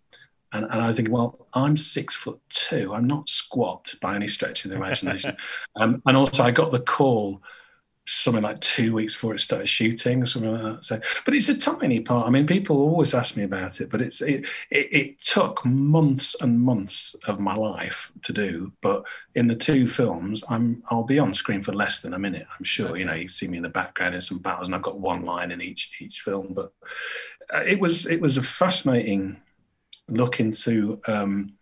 And, and I was thinking, well, I'm six foot two. I'm not squat by any stretch of the imagination. um, and also, I got the call something like two weeks before it started shooting or something like that. So, but it's a tiny part. I mean, people always ask me about it, but it's it, it, it took months and months of my life to do. But in the two films, I'm I'll be on screen for less than a minute. I'm sure. Okay. You know, you see me in the background in some battles, and I've got one line in each each film. But uh, it was it was a fascinating look into um,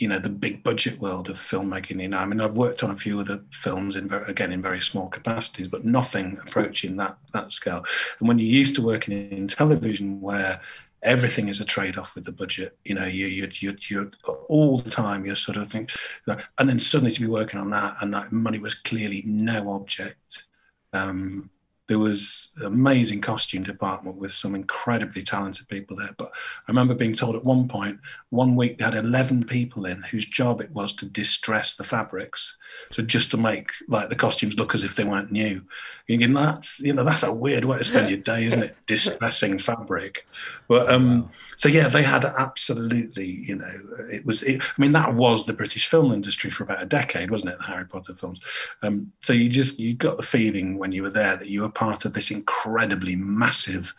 you know the big budget world of filmmaking. You know, I mean, I've worked on a few other films in very, again in very small capacities, but nothing approaching that that scale. And when you're used to working in television, where everything is a trade-off with the budget, you know, you you you you all the time you're sort of think, and then suddenly to be working on that, and that money was clearly no object. Um, there was an amazing costume department with some incredibly talented people there. But I remember being told at one point, one week they had 11 people in whose job it was to distress the fabrics. So just to make like the costumes look as if they weren't new. Thinking that's, you know, that's a weird way to spend your day, isn't it? Distressing fabric. But um, wow. so yeah, they had absolutely, you know, it was, it, I mean, that was the British film industry for about a decade, wasn't it? The Harry Potter films. Um, so you just, you got the feeling when you were there that you were part of this incredibly massive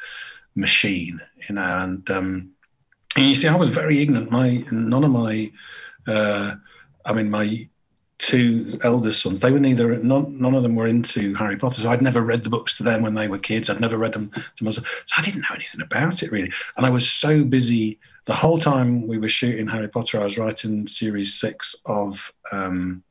machine, you know. And, um, and you see, I was very ignorant. My none of my, uh, I mean, my two eldest sons, they were neither none, none of them were into Harry Potter. So I'd never read the books to them when they were kids. I'd never read them to myself. So I didn't know anything about it really. And I was so busy the whole time we were shooting Harry Potter. I was writing series six of um,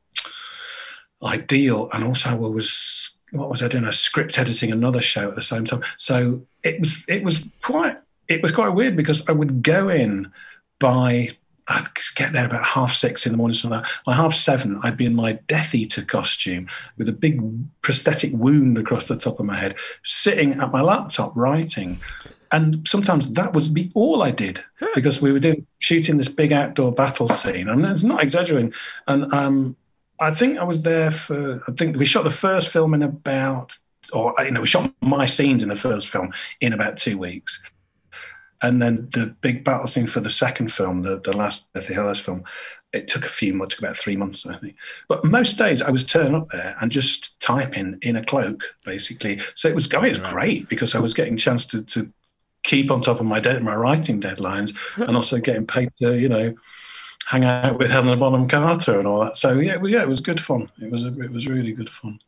Ideal, and also I was what was I doing? A script editing another show at the same time. So it was it was quite it was quite weird because I would go in by I'd get there about half six in the morning, something like that. By half seven, I'd be in my Death Eater costume with a big prosthetic wound across the top of my head, sitting at my laptop writing. And sometimes that would be all I did because we were doing shooting this big outdoor battle scene. And it's not exaggerating. And um, I think I was there for. I think we shot the first film in about, or you know, we shot my scenes in the first film in about two weeks, and then the big battle scene for the second film, the the last Deathly Hallows film, it took a few months, about three months, I think. But most days I was turning up there and just typing in a cloak, basically. So it was going, it was great because I was getting a chance to, to keep on top of my de- my writing deadlines and also getting paid to, you know, hang out with Helena Bonham Carter and all that. So yeah, it was yeah, it was good fun. It was it was really good fun,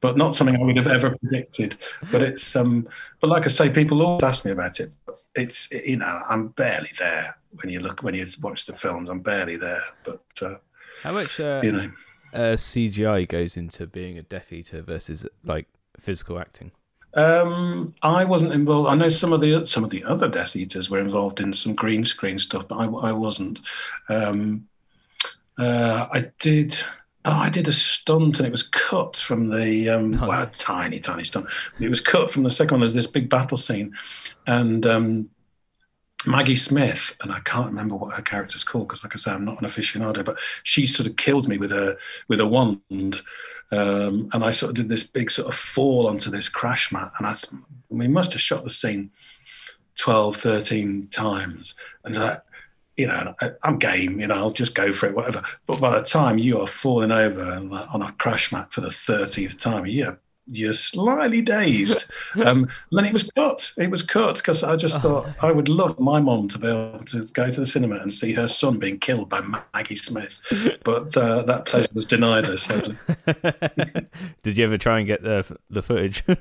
but not something I would have ever predicted. But it's um, but like I say, people always ask me about it. It's you know I'm barely there when you look when you watch the films. I'm barely there, but uh, how much uh, you know uh, CGI goes into being a Death Eater versus like physical acting? Um, I wasn't involved. I know some of the some of the other Death Eaters were involved in some green screen stuff, but I, I wasn't. Um, uh, I did. oh, I did a stunt and it was cut from the um, oh. well, tiny, tiny stunt. It was cut from the second one. There's this big battle scene, and um, Maggie Smith, and I can't remember what her character's called because, like I say, I'm not an aficionado, but she sort of killed me with a with a wand. Um, and I sort of did this big sort of fall onto this crash mat, and I, we must have shot the scene 12, 13 times, and I, you know, I'm game, you know, I'll just go for it, whatever. But by the time you are falling over on a crash mat for the 30th time, you're, you're slightly dazed. um, and then it was cut. It was cut because I just thought I would love my mom to be able to go to the cinema and see her son being killed by Maggie Smith. But uh, that pleasure was denied her, sadly. Did you ever try and get the, the footage?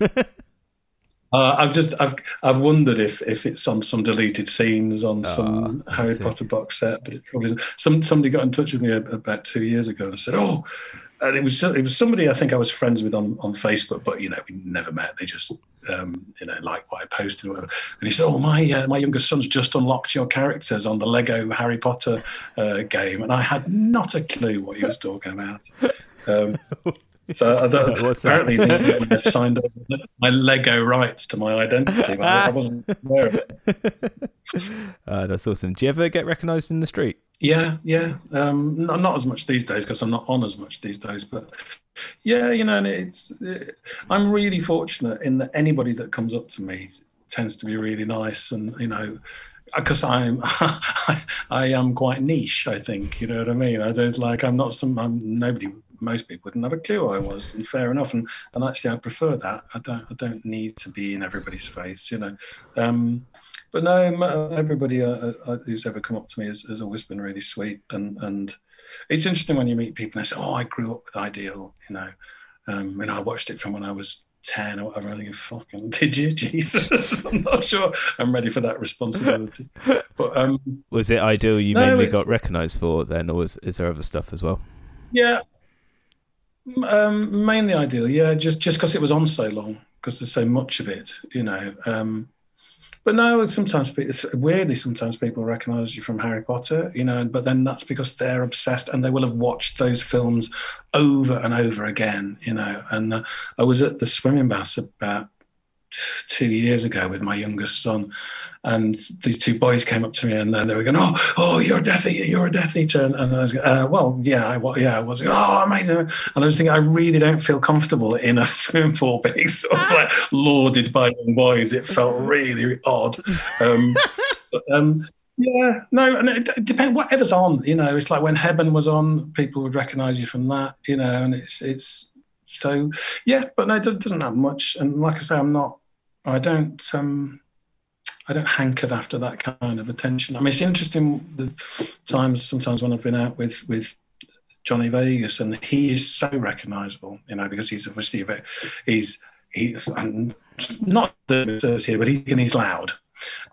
Uh, I've just I've I've wondered if if it's on some deleted scenes on oh, some Harry Potter box set, but it probably isn't. Some somebody got in touch with me about two years ago and said, "Oh," and it was it was somebody I think I was friends with on on Facebook, but you know we never met. They just um, you know like what I posted or whatever. And he said, "Oh, my uh, my younger son's just unlocked your characters on the Lego Harry Potter uh, game," and I had not a clue what he was talking about. Um, so I don't, apparently they signed up my Lego rights to my identity, but I wasn't aware of it. Uh, that's awesome. Do you ever get recognised in the street? Yeah, yeah. Um, not, not, as much these days because I'm not on as much these days, but yeah, you know, and it's. It, I'm really fortunate in that anybody that comes up to me tends to be really nice, and you know, because I'm I, I, am quite niche. I think you know what I mean. I don't like. I'm not some. I'm nobody most people wouldn't have a clue who I was, and fair enough. And and actually, I prefer that. I don't I don't need to be in everybody's face, you know. Um, but no, everybody uh, uh, uh, who's ever come up to me has, has, always been really sweet, and and it's interesting when you meet people and they say, "Oh, I grew up with Ideal," you know. Um, and I watched it from when I was 10 or whatever. I think, fucking, did you? Jesus. I'm not sure I'm ready for that responsibility. But um, Was it ideal you no, mainly got recognised for then, or was, is there other stuff as well? Yeah, um, mainly ideal, yeah. Just just because it was on so long, because there's so much of it, you know. Um, but no, sometimes people, weirdly, sometimes people recognise you from Harry Potter, you know. But then that's because they're obsessed and they will have watched those films over and over again, you know. And uh, I was at the swimming baths about two years ago with my youngest son, and these two boys came up to me and then they were going, "Oh, oh, you're a Death Eater, you're a Death Eater," and, I was, uh, "Well, yeah, I was, yeah, I was." Oh, amazing! And I was thinking, I really don't feel comfortable in a swimming pool being sort of like lauded by young boys. It felt really odd. Um, but, um, yeah, no, and it, it depends. Whatever's on, you know, it's like when Heaven was on, people would recognise you from that, you know, and it's it's so yeah, but no, it doesn't have much. And like I say, I'm not, I don't. um I don't hanker after that kind of attention. I mean, it's interesting the times sometimes when I've been out with with Johnny Vegas, and he is so recognisable, you know, because he's obviously a bit, he's he's not the here, but he, and he's loud,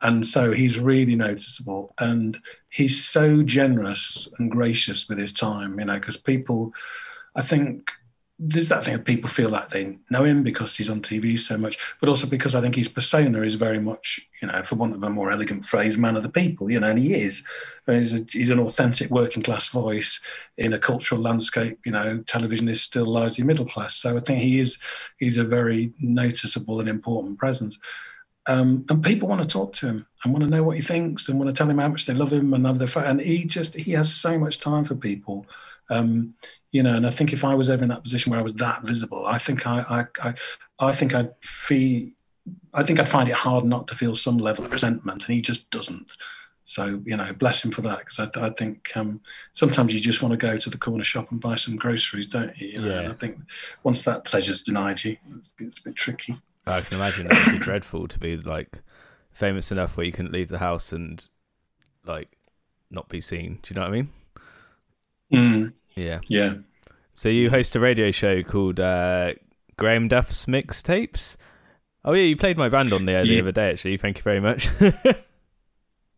and so he's really noticeable, and he's so generous and gracious with his time, you know, because people, I think there's that thing of people feel that they know him because he's on TV so much, but also because I think his persona is very much, you know, for want of a more elegant phrase, man of the people, you know, and he is. He's, a, he's an authentic working class voice in a cultural landscape. You know, television is still largely middle class, so I think he is he's a very noticeable and important presence. Um, and people want to talk to him and want to know what he thinks and want to tell him how much they love him and love their and he just he has so much time for people um, you know, and I think if I was ever in that position where I was that visible, I think I, I, I, I think I'd feel, I think I'd find it hard not to feel some level of resentment, and he just doesn't. So you know, bless him for that, because I, I, think um, sometimes you just want to go to the corner shop and buy some groceries, don't you? you know? Yeah. And I think once that pleasure's denied you, it's, it's a bit tricky. I can imagine that would be dreadful to be like famous enough where you couldn't leave the house and like not be seen. Do you know what I mean? Mm. Yeah. Yeah. So you host a radio show called uh, Graham Duff's Mixtapes. Oh yeah, you played my band on there the yeah. other day. Actually, thank you very much.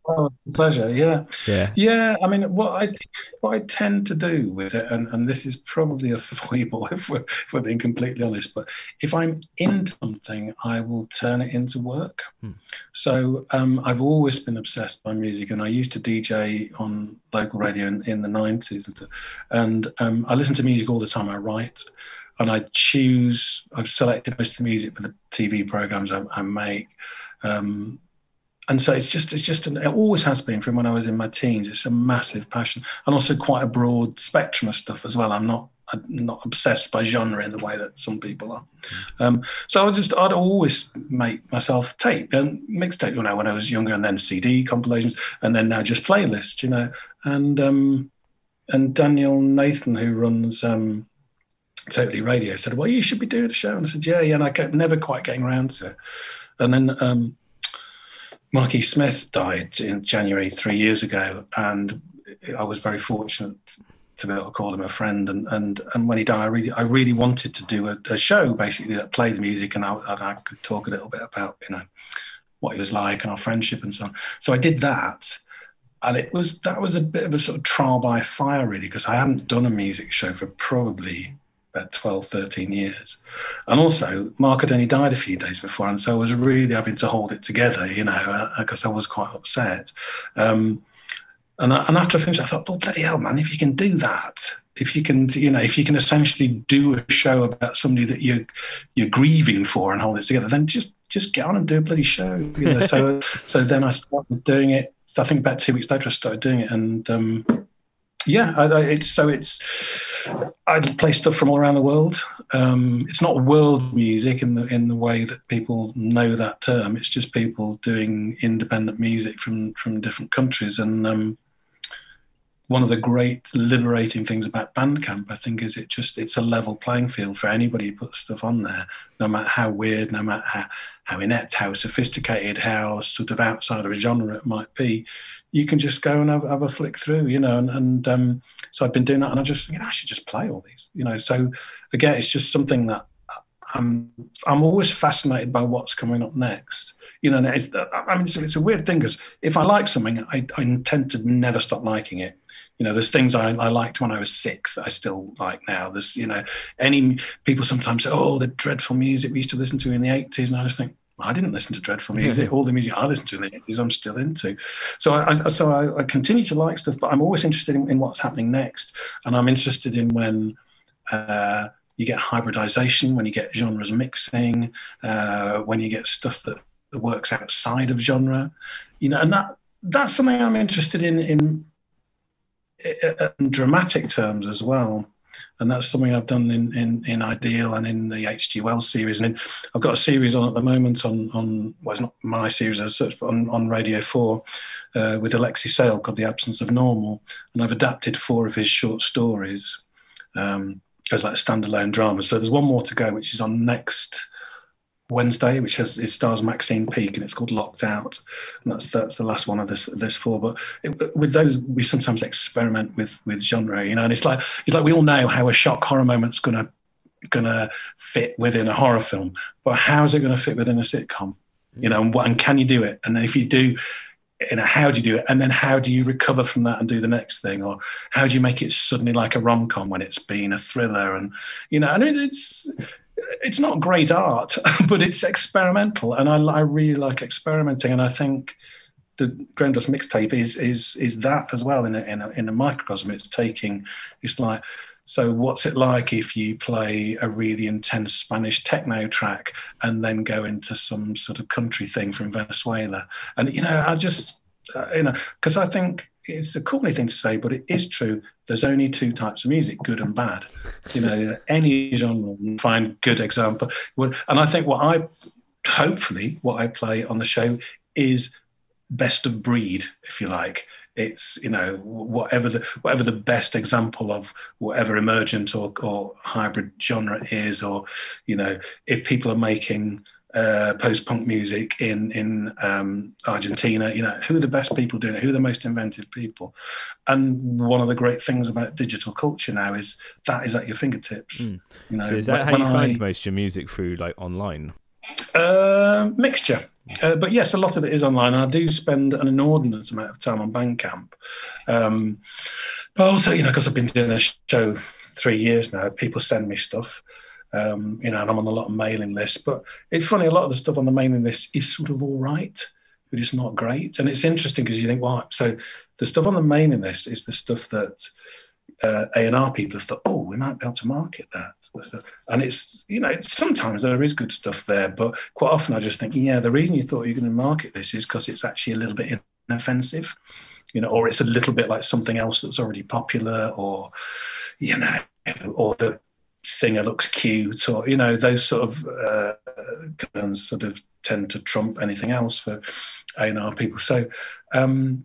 Oh, pleasure. Yeah. Yeah. Yeah. I mean, what I what I tend to do with it, and, and this is probably a foible if we're, if we're being completely honest, but if I'm into something, I will turn it into work. Hmm. So um, I've always been obsessed by music, and I used to DJ on local radio in, in the 90s. And um, I listen to music all the time. I write and I choose, I've selected most of the music for the TV programs I, I make. Um, and so it's just it's just an, it always has been from when I was in my teens. It's a massive passion, and also quite a broad spectrum of stuff as well. I'm not I'm not obsessed by genre in the way that some people are. Um, so I just I'd always make myself tape and mixtape, you know, when I was younger, and then CD compilations, and then now just playlists, you know. And um, and Daniel Nathan, who runs um, Totally Radio, said, "Well, you should be doing a show," and I said, "Yeah, yeah." And I kept never quite getting around to it. And then um, Marky Smith died in January three years ago, and I was very fortunate to be able to call him a friend. And and, and when he died, I really I really wanted to do a, a show basically that played the music, and I, and I could talk a little bit about you know what he was like and our friendship and so on. So I did that, and it was that was a bit of a sort of trial by fire really because I hadn't done a music show for probably about 12, 13 years. And also, Mark had only died a few days before, and so I was really having to hold it together, you know, because uh, I was quite upset. Um, and, and after I finished, I thought, well, bloody hell, man, if you can do that, if you can, you know, if you can essentially do a show about somebody that you're you're grieving for and hold it together, then just just get on and do a bloody show. You know? so so then I started doing it. I think about two weeks later, I started doing it, and um, yeah, I, I, it's so it's I play stuff from all around the world. Um, it's not world music in the in the way that people know that term. It's just people doing independent music from from different countries. And um, one of the great liberating things about Bandcamp, I think, is it just it's a level playing field for anybody who puts stuff on there, no matter how weird, no matter how, how inept, how sophisticated, how sort of outside of a genre it might be you can just go and have, have a flick through, you know. And, and um, so I've been doing that, and I just, know, I should just play all these, you know. So again, it's just something that I'm I'm always fascinated by what's coming up next. You know, it's, I mean, it's, it's a weird thing because if I like something, I, I intend to never stop liking it. You know, there's things I, I liked when I was six that I still like now. There's, you know, any people sometimes say, oh, the dreadful music we used to listen to in the 80s. And I just think, I didn't listen to dreadful music. All the music I listened to in the 80s, I'm still into. So I, so I, I continue to like stuff, but I'm always interested in, in, what's happening next. And I'm interested in when uh, you get hybridization, when you get genres mixing, uh, when you get stuff that, that works outside of genre. You know, and that that's something I'm interested in in, in dramatic terms as well and that's something I've done in, in, in Ideal and in the H.G. Wells series. And in, I've got a series on at the moment on, on well, it's not my series as such, but on, on Radio 4 uh, with Alexei Sayle called The Absence of Normal. And I've adapted four of his short stories um, as like standalone dramas. So there's one more to go, which is on next Wednesday, which has it stars Maxine Peake, and it's called Locked Out. And that's that's the last one of this this four. But it, with those, we sometimes experiment with with genre, you know. And it's like it's like we all know how a shock horror moment's gonna gonna fit within a horror film, but how's it to fit within a sitcom? You know, and, what, and can you do it? And if you do, you know, how do you do it? And then how do you recover from that and do the next thing? Or how do you make it suddenly like a rom com when it's been a thriller? And, you know, I it's, it's not great art, but it's experimental, and I, I really like experimenting. And I think the Duff mixtape is is is that as well in a, in a, in a microcosm. It's taking it's like so what's it like if you play a really intense Spanish techno track and then go into some sort of country thing from Venezuela? And you know, I just uh, you know because I think it's a corny thing to say, but it is true. There's only two types of music, good and bad. You know, any genre, find good example. And I think what I, hopefully, what I play on the show is best of breed, if you like. It's you know whatever the whatever the best example of whatever emergent or, or hybrid genre is, or you know if people are making uh, post-punk music in in um, Argentina. You know, who are the best people doing it? Who are the most inventive people? And one of the great things about digital culture now is that is at your fingertips. Mm. You know, so is that when, how you I, find most of your music through like online? Uh, mixture. Uh, but yes, a lot of it is online. I do spend an inordinate amount of time on Bandcamp. Um, but also, you know, because I've been doing this show three years now, people send me stuff. Um, you know, and I'm on a lot of mailing lists. But it's funny, a lot of the stuff on the mailing list is sort of all right, but it's not great. And it's interesting because you think, well, so the stuff on the mailing list is the stuff that uh, A&R people have thought, oh, we might be able to market that. And it's, you know, sometimes there is good stuff there, but quite often I just think, yeah, the reason you thought you were going to market this is because it's actually a little bit inoffensive, you know, or it's a little bit like something else that's already popular, or, you know, or the singer looks cute, or, you know, those sort of uh, sort of tend to trump anything else for A&R people. So, um,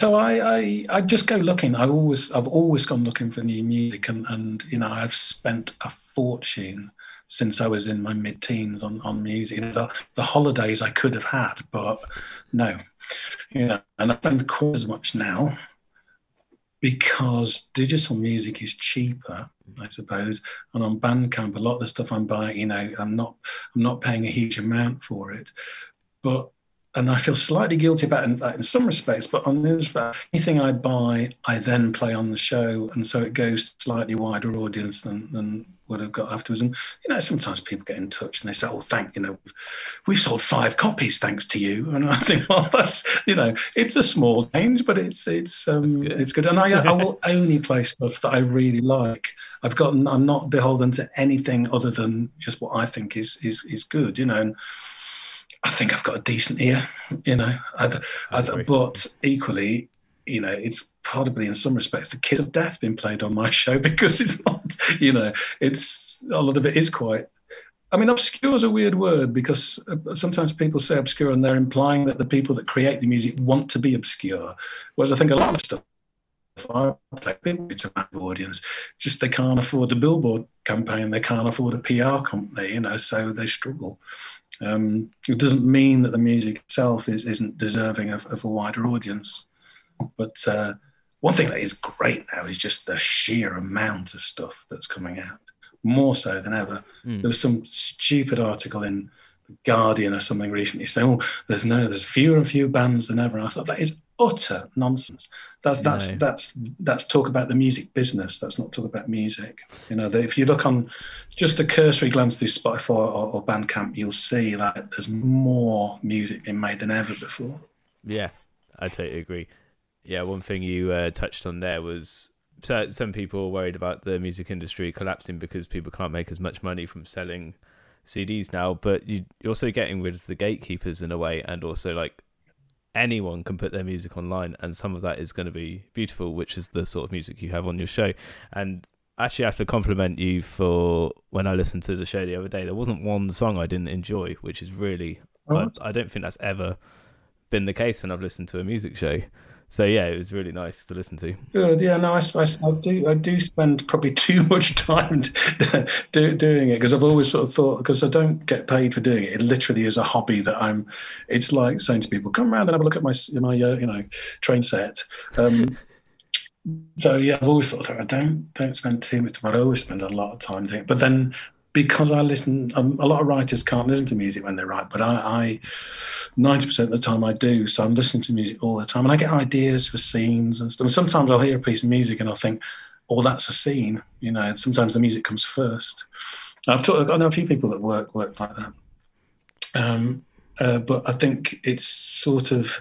so I, I, I just go looking. I always I've always gone looking for new music, and, and you know I've spent a fortune since I was in my mid-teens on on music. You know, the, the holidays I could have had, but no, you know, and I spend quite as much now because digital music is cheaper, I suppose. And on Bandcamp, a lot of the stuff I'm buying, you know, I'm not I'm not paying a huge amount for it, but and I feel slightly guilty about in, in some respects, but on the other anything I buy, I then play on the show, and so it goes to slightly wider audience than than would have got afterwards. And you know, sometimes people get in touch and they say, "Oh, thank you know, we've sold five copies thanks to you," and I think, "Well, that's you know, it's a small change, but it's it's um, good. it's good." And I I will only play stuff that I really like. I've gotten I'm not beholden to anything other than just what I think is is is good, you know. And, I think I've got a decent ear, you know. I, I, but equally, you know, it's probably in some respects the kiss of death being played on my show because it's not, you know, it's a lot of it is quite. I mean, obscure is a weird word because uh, sometimes people say obscure and they're implying that the people that create the music want to be obscure. Whereas I think a lot of stuff I play people to an audience, just they can't afford the billboard campaign, they can't afford a PR company, you know, so they struggle. Um, it doesn't mean that the music itself is, isn't deserving of, of a wider audience. But uh, one thing that is great now is just the sheer amount of stuff that's coming out, more so than ever. Mm. There was some stupid article in Guardian or something recently saying, "Oh, there's no, there's fewer and fewer bands than ever." And I thought that is utter nonsense. That's that's no. that's that's talk about the music business. That's not talk about music. You know, if you look on just a cursory glance through Spotify or, or Bandcamp, you'll see that there's more music being made than ever before. Yeah, I totally agree. Yeah, one thing you uh, touched on there was so some people are worried about the music industry collapsing because people can't make as much money from selling CDs now, but you, are also getting rid of the gatekeepers in a way, and also like anyone can put their music online, and some of that is going to be beautiful, which is the sort of music you have on your show. And actually, I have to compliment you for when I listened to the show the other day. There wasn't one song I didn't enjoy, which is really oh, I, I don't think that's ever been the case when I've listened to a music show so yeah, it was really nice to listen to. Good, yeah. No, I, I, I do. I do spend probably too much time do, doing it because I've always sort of thought because I don't get paid for doing it. It literally is a hobby that I'm. It's like saying to people, "Come around and have a look at my my uh, you know train set." Um, so yeah, I've always sort of thought I don't don't spend too much time. I always spend a lot of time doing it, but then because I listen, um, a lot of writers can't listen to music when they write, but I, I 90% of the time I do. So I'm listening to music all the time and I get ideas for scenes and stuff. And sometimes I'll hear a piece of music and I'll think, oh, that's a scene, you know, and sometimes the music comes first. I've talked, I know a few people that work, work like that. Um, uh, but I think it's sort of,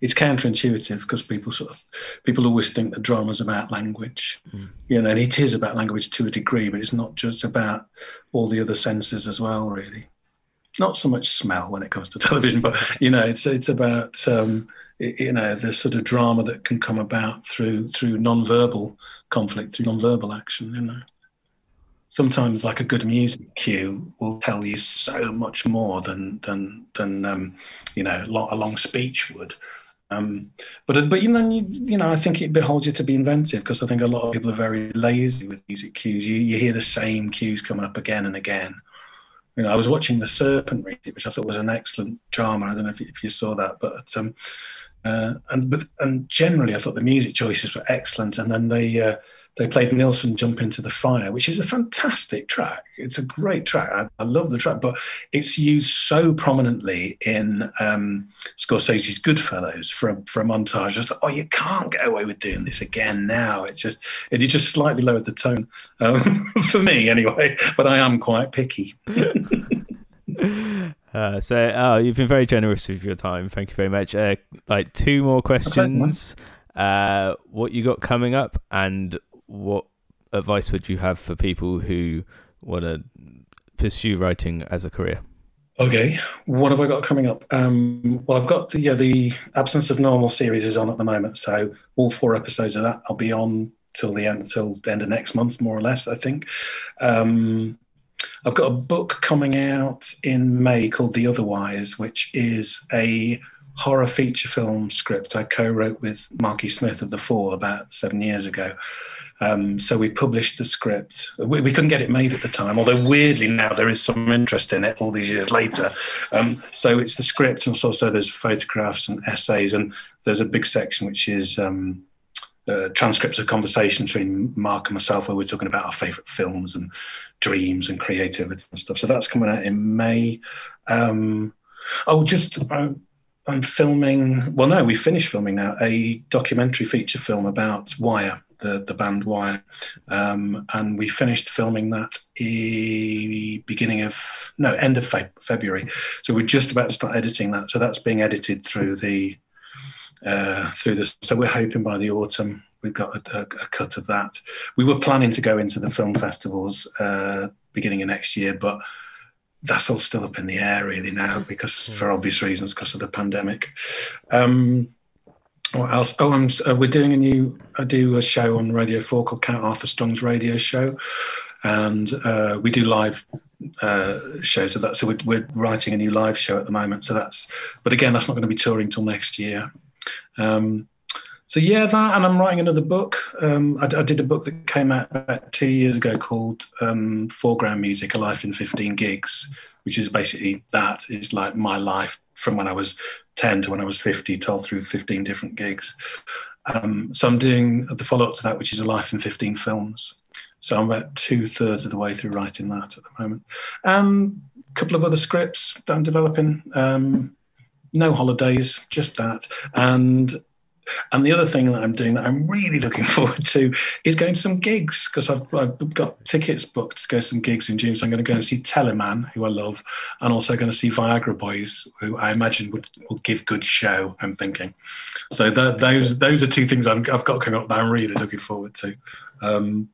it's counterintuitive because people sort of people always think that drama's about language. Mm. you know and it is about language to a degree but it's not just about all the other senses as well really. Not so much smell when it comes to television but you know it's it's about um, you know the sort of drama that can come about through through non-verbal conflict through non-verbal action you know. Sometimes like a good music cue will tell you so much more than than than um, you know a long speech would um, but but you know you, you know I think it beholds you to be inventive because I think a lot of people are very lazy with music cues. You you hear the same cues coming up again and again. You know, I was watching The Serpent recently, which I thought was an excellent drama. I don't know if you, if you saw that, but um, uh, and but and generally, I thought the music choices were excellent. And then they uh, they played Nilsson Jump Into the Fire, which is a fantastic track. It's a great track. I, I love the track, but it's used so prominently in um, Scorsese's Goodfellas for a, for a montage. I like, oh, you can't get away with doing this again now. It just it just slightly lowered the tone um, for me anyway. But I am quite picky. Uh, so, oh, you've been very generous with your time. Thank you very much. Uh, like two more questions. Uh, what you got coming up, and what advice would you have for people who want to pursue writing as a career? Okay, what have I got coming up? Um, well, I've got the yeah, the Absence of Normal series is on at the moment, so all four episodes of that I'll be on till the end till the end of next month, more or less. I think. Um, I've got a book coming out in May called The Otherwise, which is a horror feature film script I co-wrote with Marky Smith of The Fall about seven years ago. Um, so we published the script. We, we, couldn't get it made at the time, although weirdly now there is some interest in it all these years later. Um, so it's the script, and also there's photographs and essays, and there's a big section which is um, uh, transcripts of conversations between Mark and myself, where we're talking about our favourite films and dreams and creativity and stuff. So that's coming out in May. Um, oh, just. Uh, I'm filming. Well, no, we finished filming now. A documentary feature film about Wire, the the band Wire, um, and we finished filming that beginning of no end of fe- February. So we're just about to start editing that. So that's being edited through the uh, through this. So we're hoping by the autumn we've got a, a, a, cut of that. We were planning to go into the film festivals uh, beginning of next year, but that's all still up in the air really now because for obvious reasons because of the pandemic. Um, what else? Oh, I'm, uh, we're doing a new. I do a show on Radio Four called Count Arthur Strong's Radio Show, and uh, we do live uh, shows of that. So we're, we're, writing a new live show at the moment. So that's, but again, that's not going to be touring till next year. Um, so yeah, that, and I'm writing another book. Um, I, I, did a book that came out about two years ago called um, Foreground Music: A Life in 15 Gigs, which is basically that. It's like my life from when I was 10 to when I was 50, told through 15 different gigs. Um, so I'm doing the follow up to that, which is a life in 15 films. So I'm about two thirds of the way through writing that at the moment. Um, a couple of other scripts that I'm developing. Um, no holidays, just that. And and the other thing that I'm doing that I'm really looking forward to is going to some gigs because I've, I've, got tickets booked to go to some gigs in June. So I'm going to go and see Teleman, who I love, and also going to see Viagra Boys, who I imagine would will give good show. I'm thinking. So those those are two things i have got coming up that I'm really looking forward to. Um,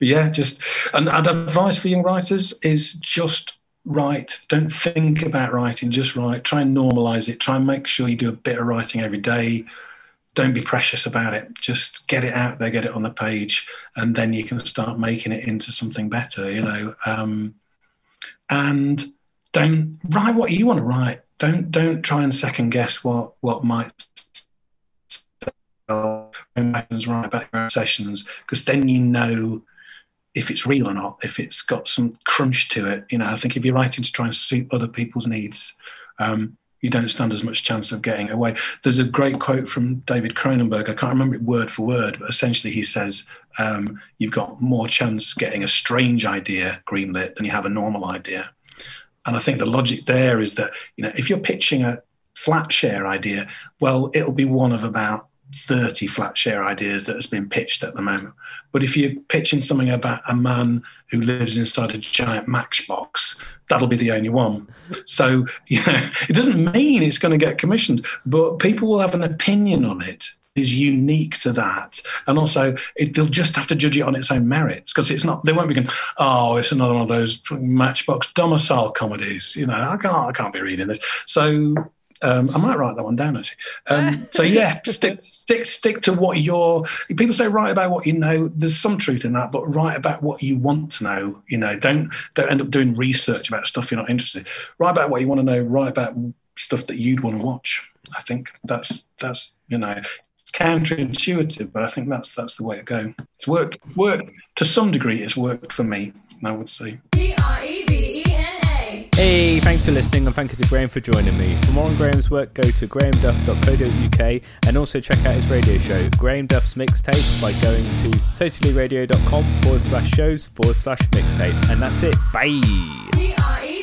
yeah, just and, and advice for young writers is just write. Don't think about writing, just write. Try and normalize it. Try and make sure you do a bit of writing every day don't be precious about it. Just get it out there, get it on the page, and then you can start making it into something better, you know. Um, and don't write what you want to write. Don't don't try and second guess what what might happens right about your sessions because then you know if it's real or not, if it's got some crunch to it. You know, I think if you're writing to try and suit other people's needs, um, you don't stand as much chance of getting away. There's a great quote from David Cronenberg. I can't remember it word for word, but essentially he says um, you've got more chance getting a strange idea greenlit than you have a normal idea. And I think the logic there is that you know if you're pitching a flat share idea, well, it'll be one of about 30 flat share ideas that has been pitched at the moment. But if you're pitching something about a man who lives inside a giant matchbox, that'll be the only one. So, you know, it doesn't mean it's going to get commissioned, but people will have an opinion on it is unique to that. And also, it, they'll just have to judge it on its own merits because it's not, they won't be going, oh, it's another one of those matchbox domicile comedies. You know, I can't, I can't be reading this. So um, I might write that one down actually. Um, so yeah, stick stick stick to what you're. People say write about what you know. There's some truth in that, but write about what you want to know. You know, don't don't end up doing research about stuff you're not interested. In. Write about what you want to know. Write about stuff that you'd want to watch. I think that's that's you know counterintuitive, but I think that's that's the way to go. It's worked worked to some degree. It's worked for me. I would say. D R E V E N A. Hey, thanks for listening and thank you to Graham for joining me. For more on Graham's work, go to grahamduff.co.uk and also check out his radio show, Graham Duff's Mixtape, by going to totallyradio.com forward slash shows forward slash mixtape. And that's it. Bye.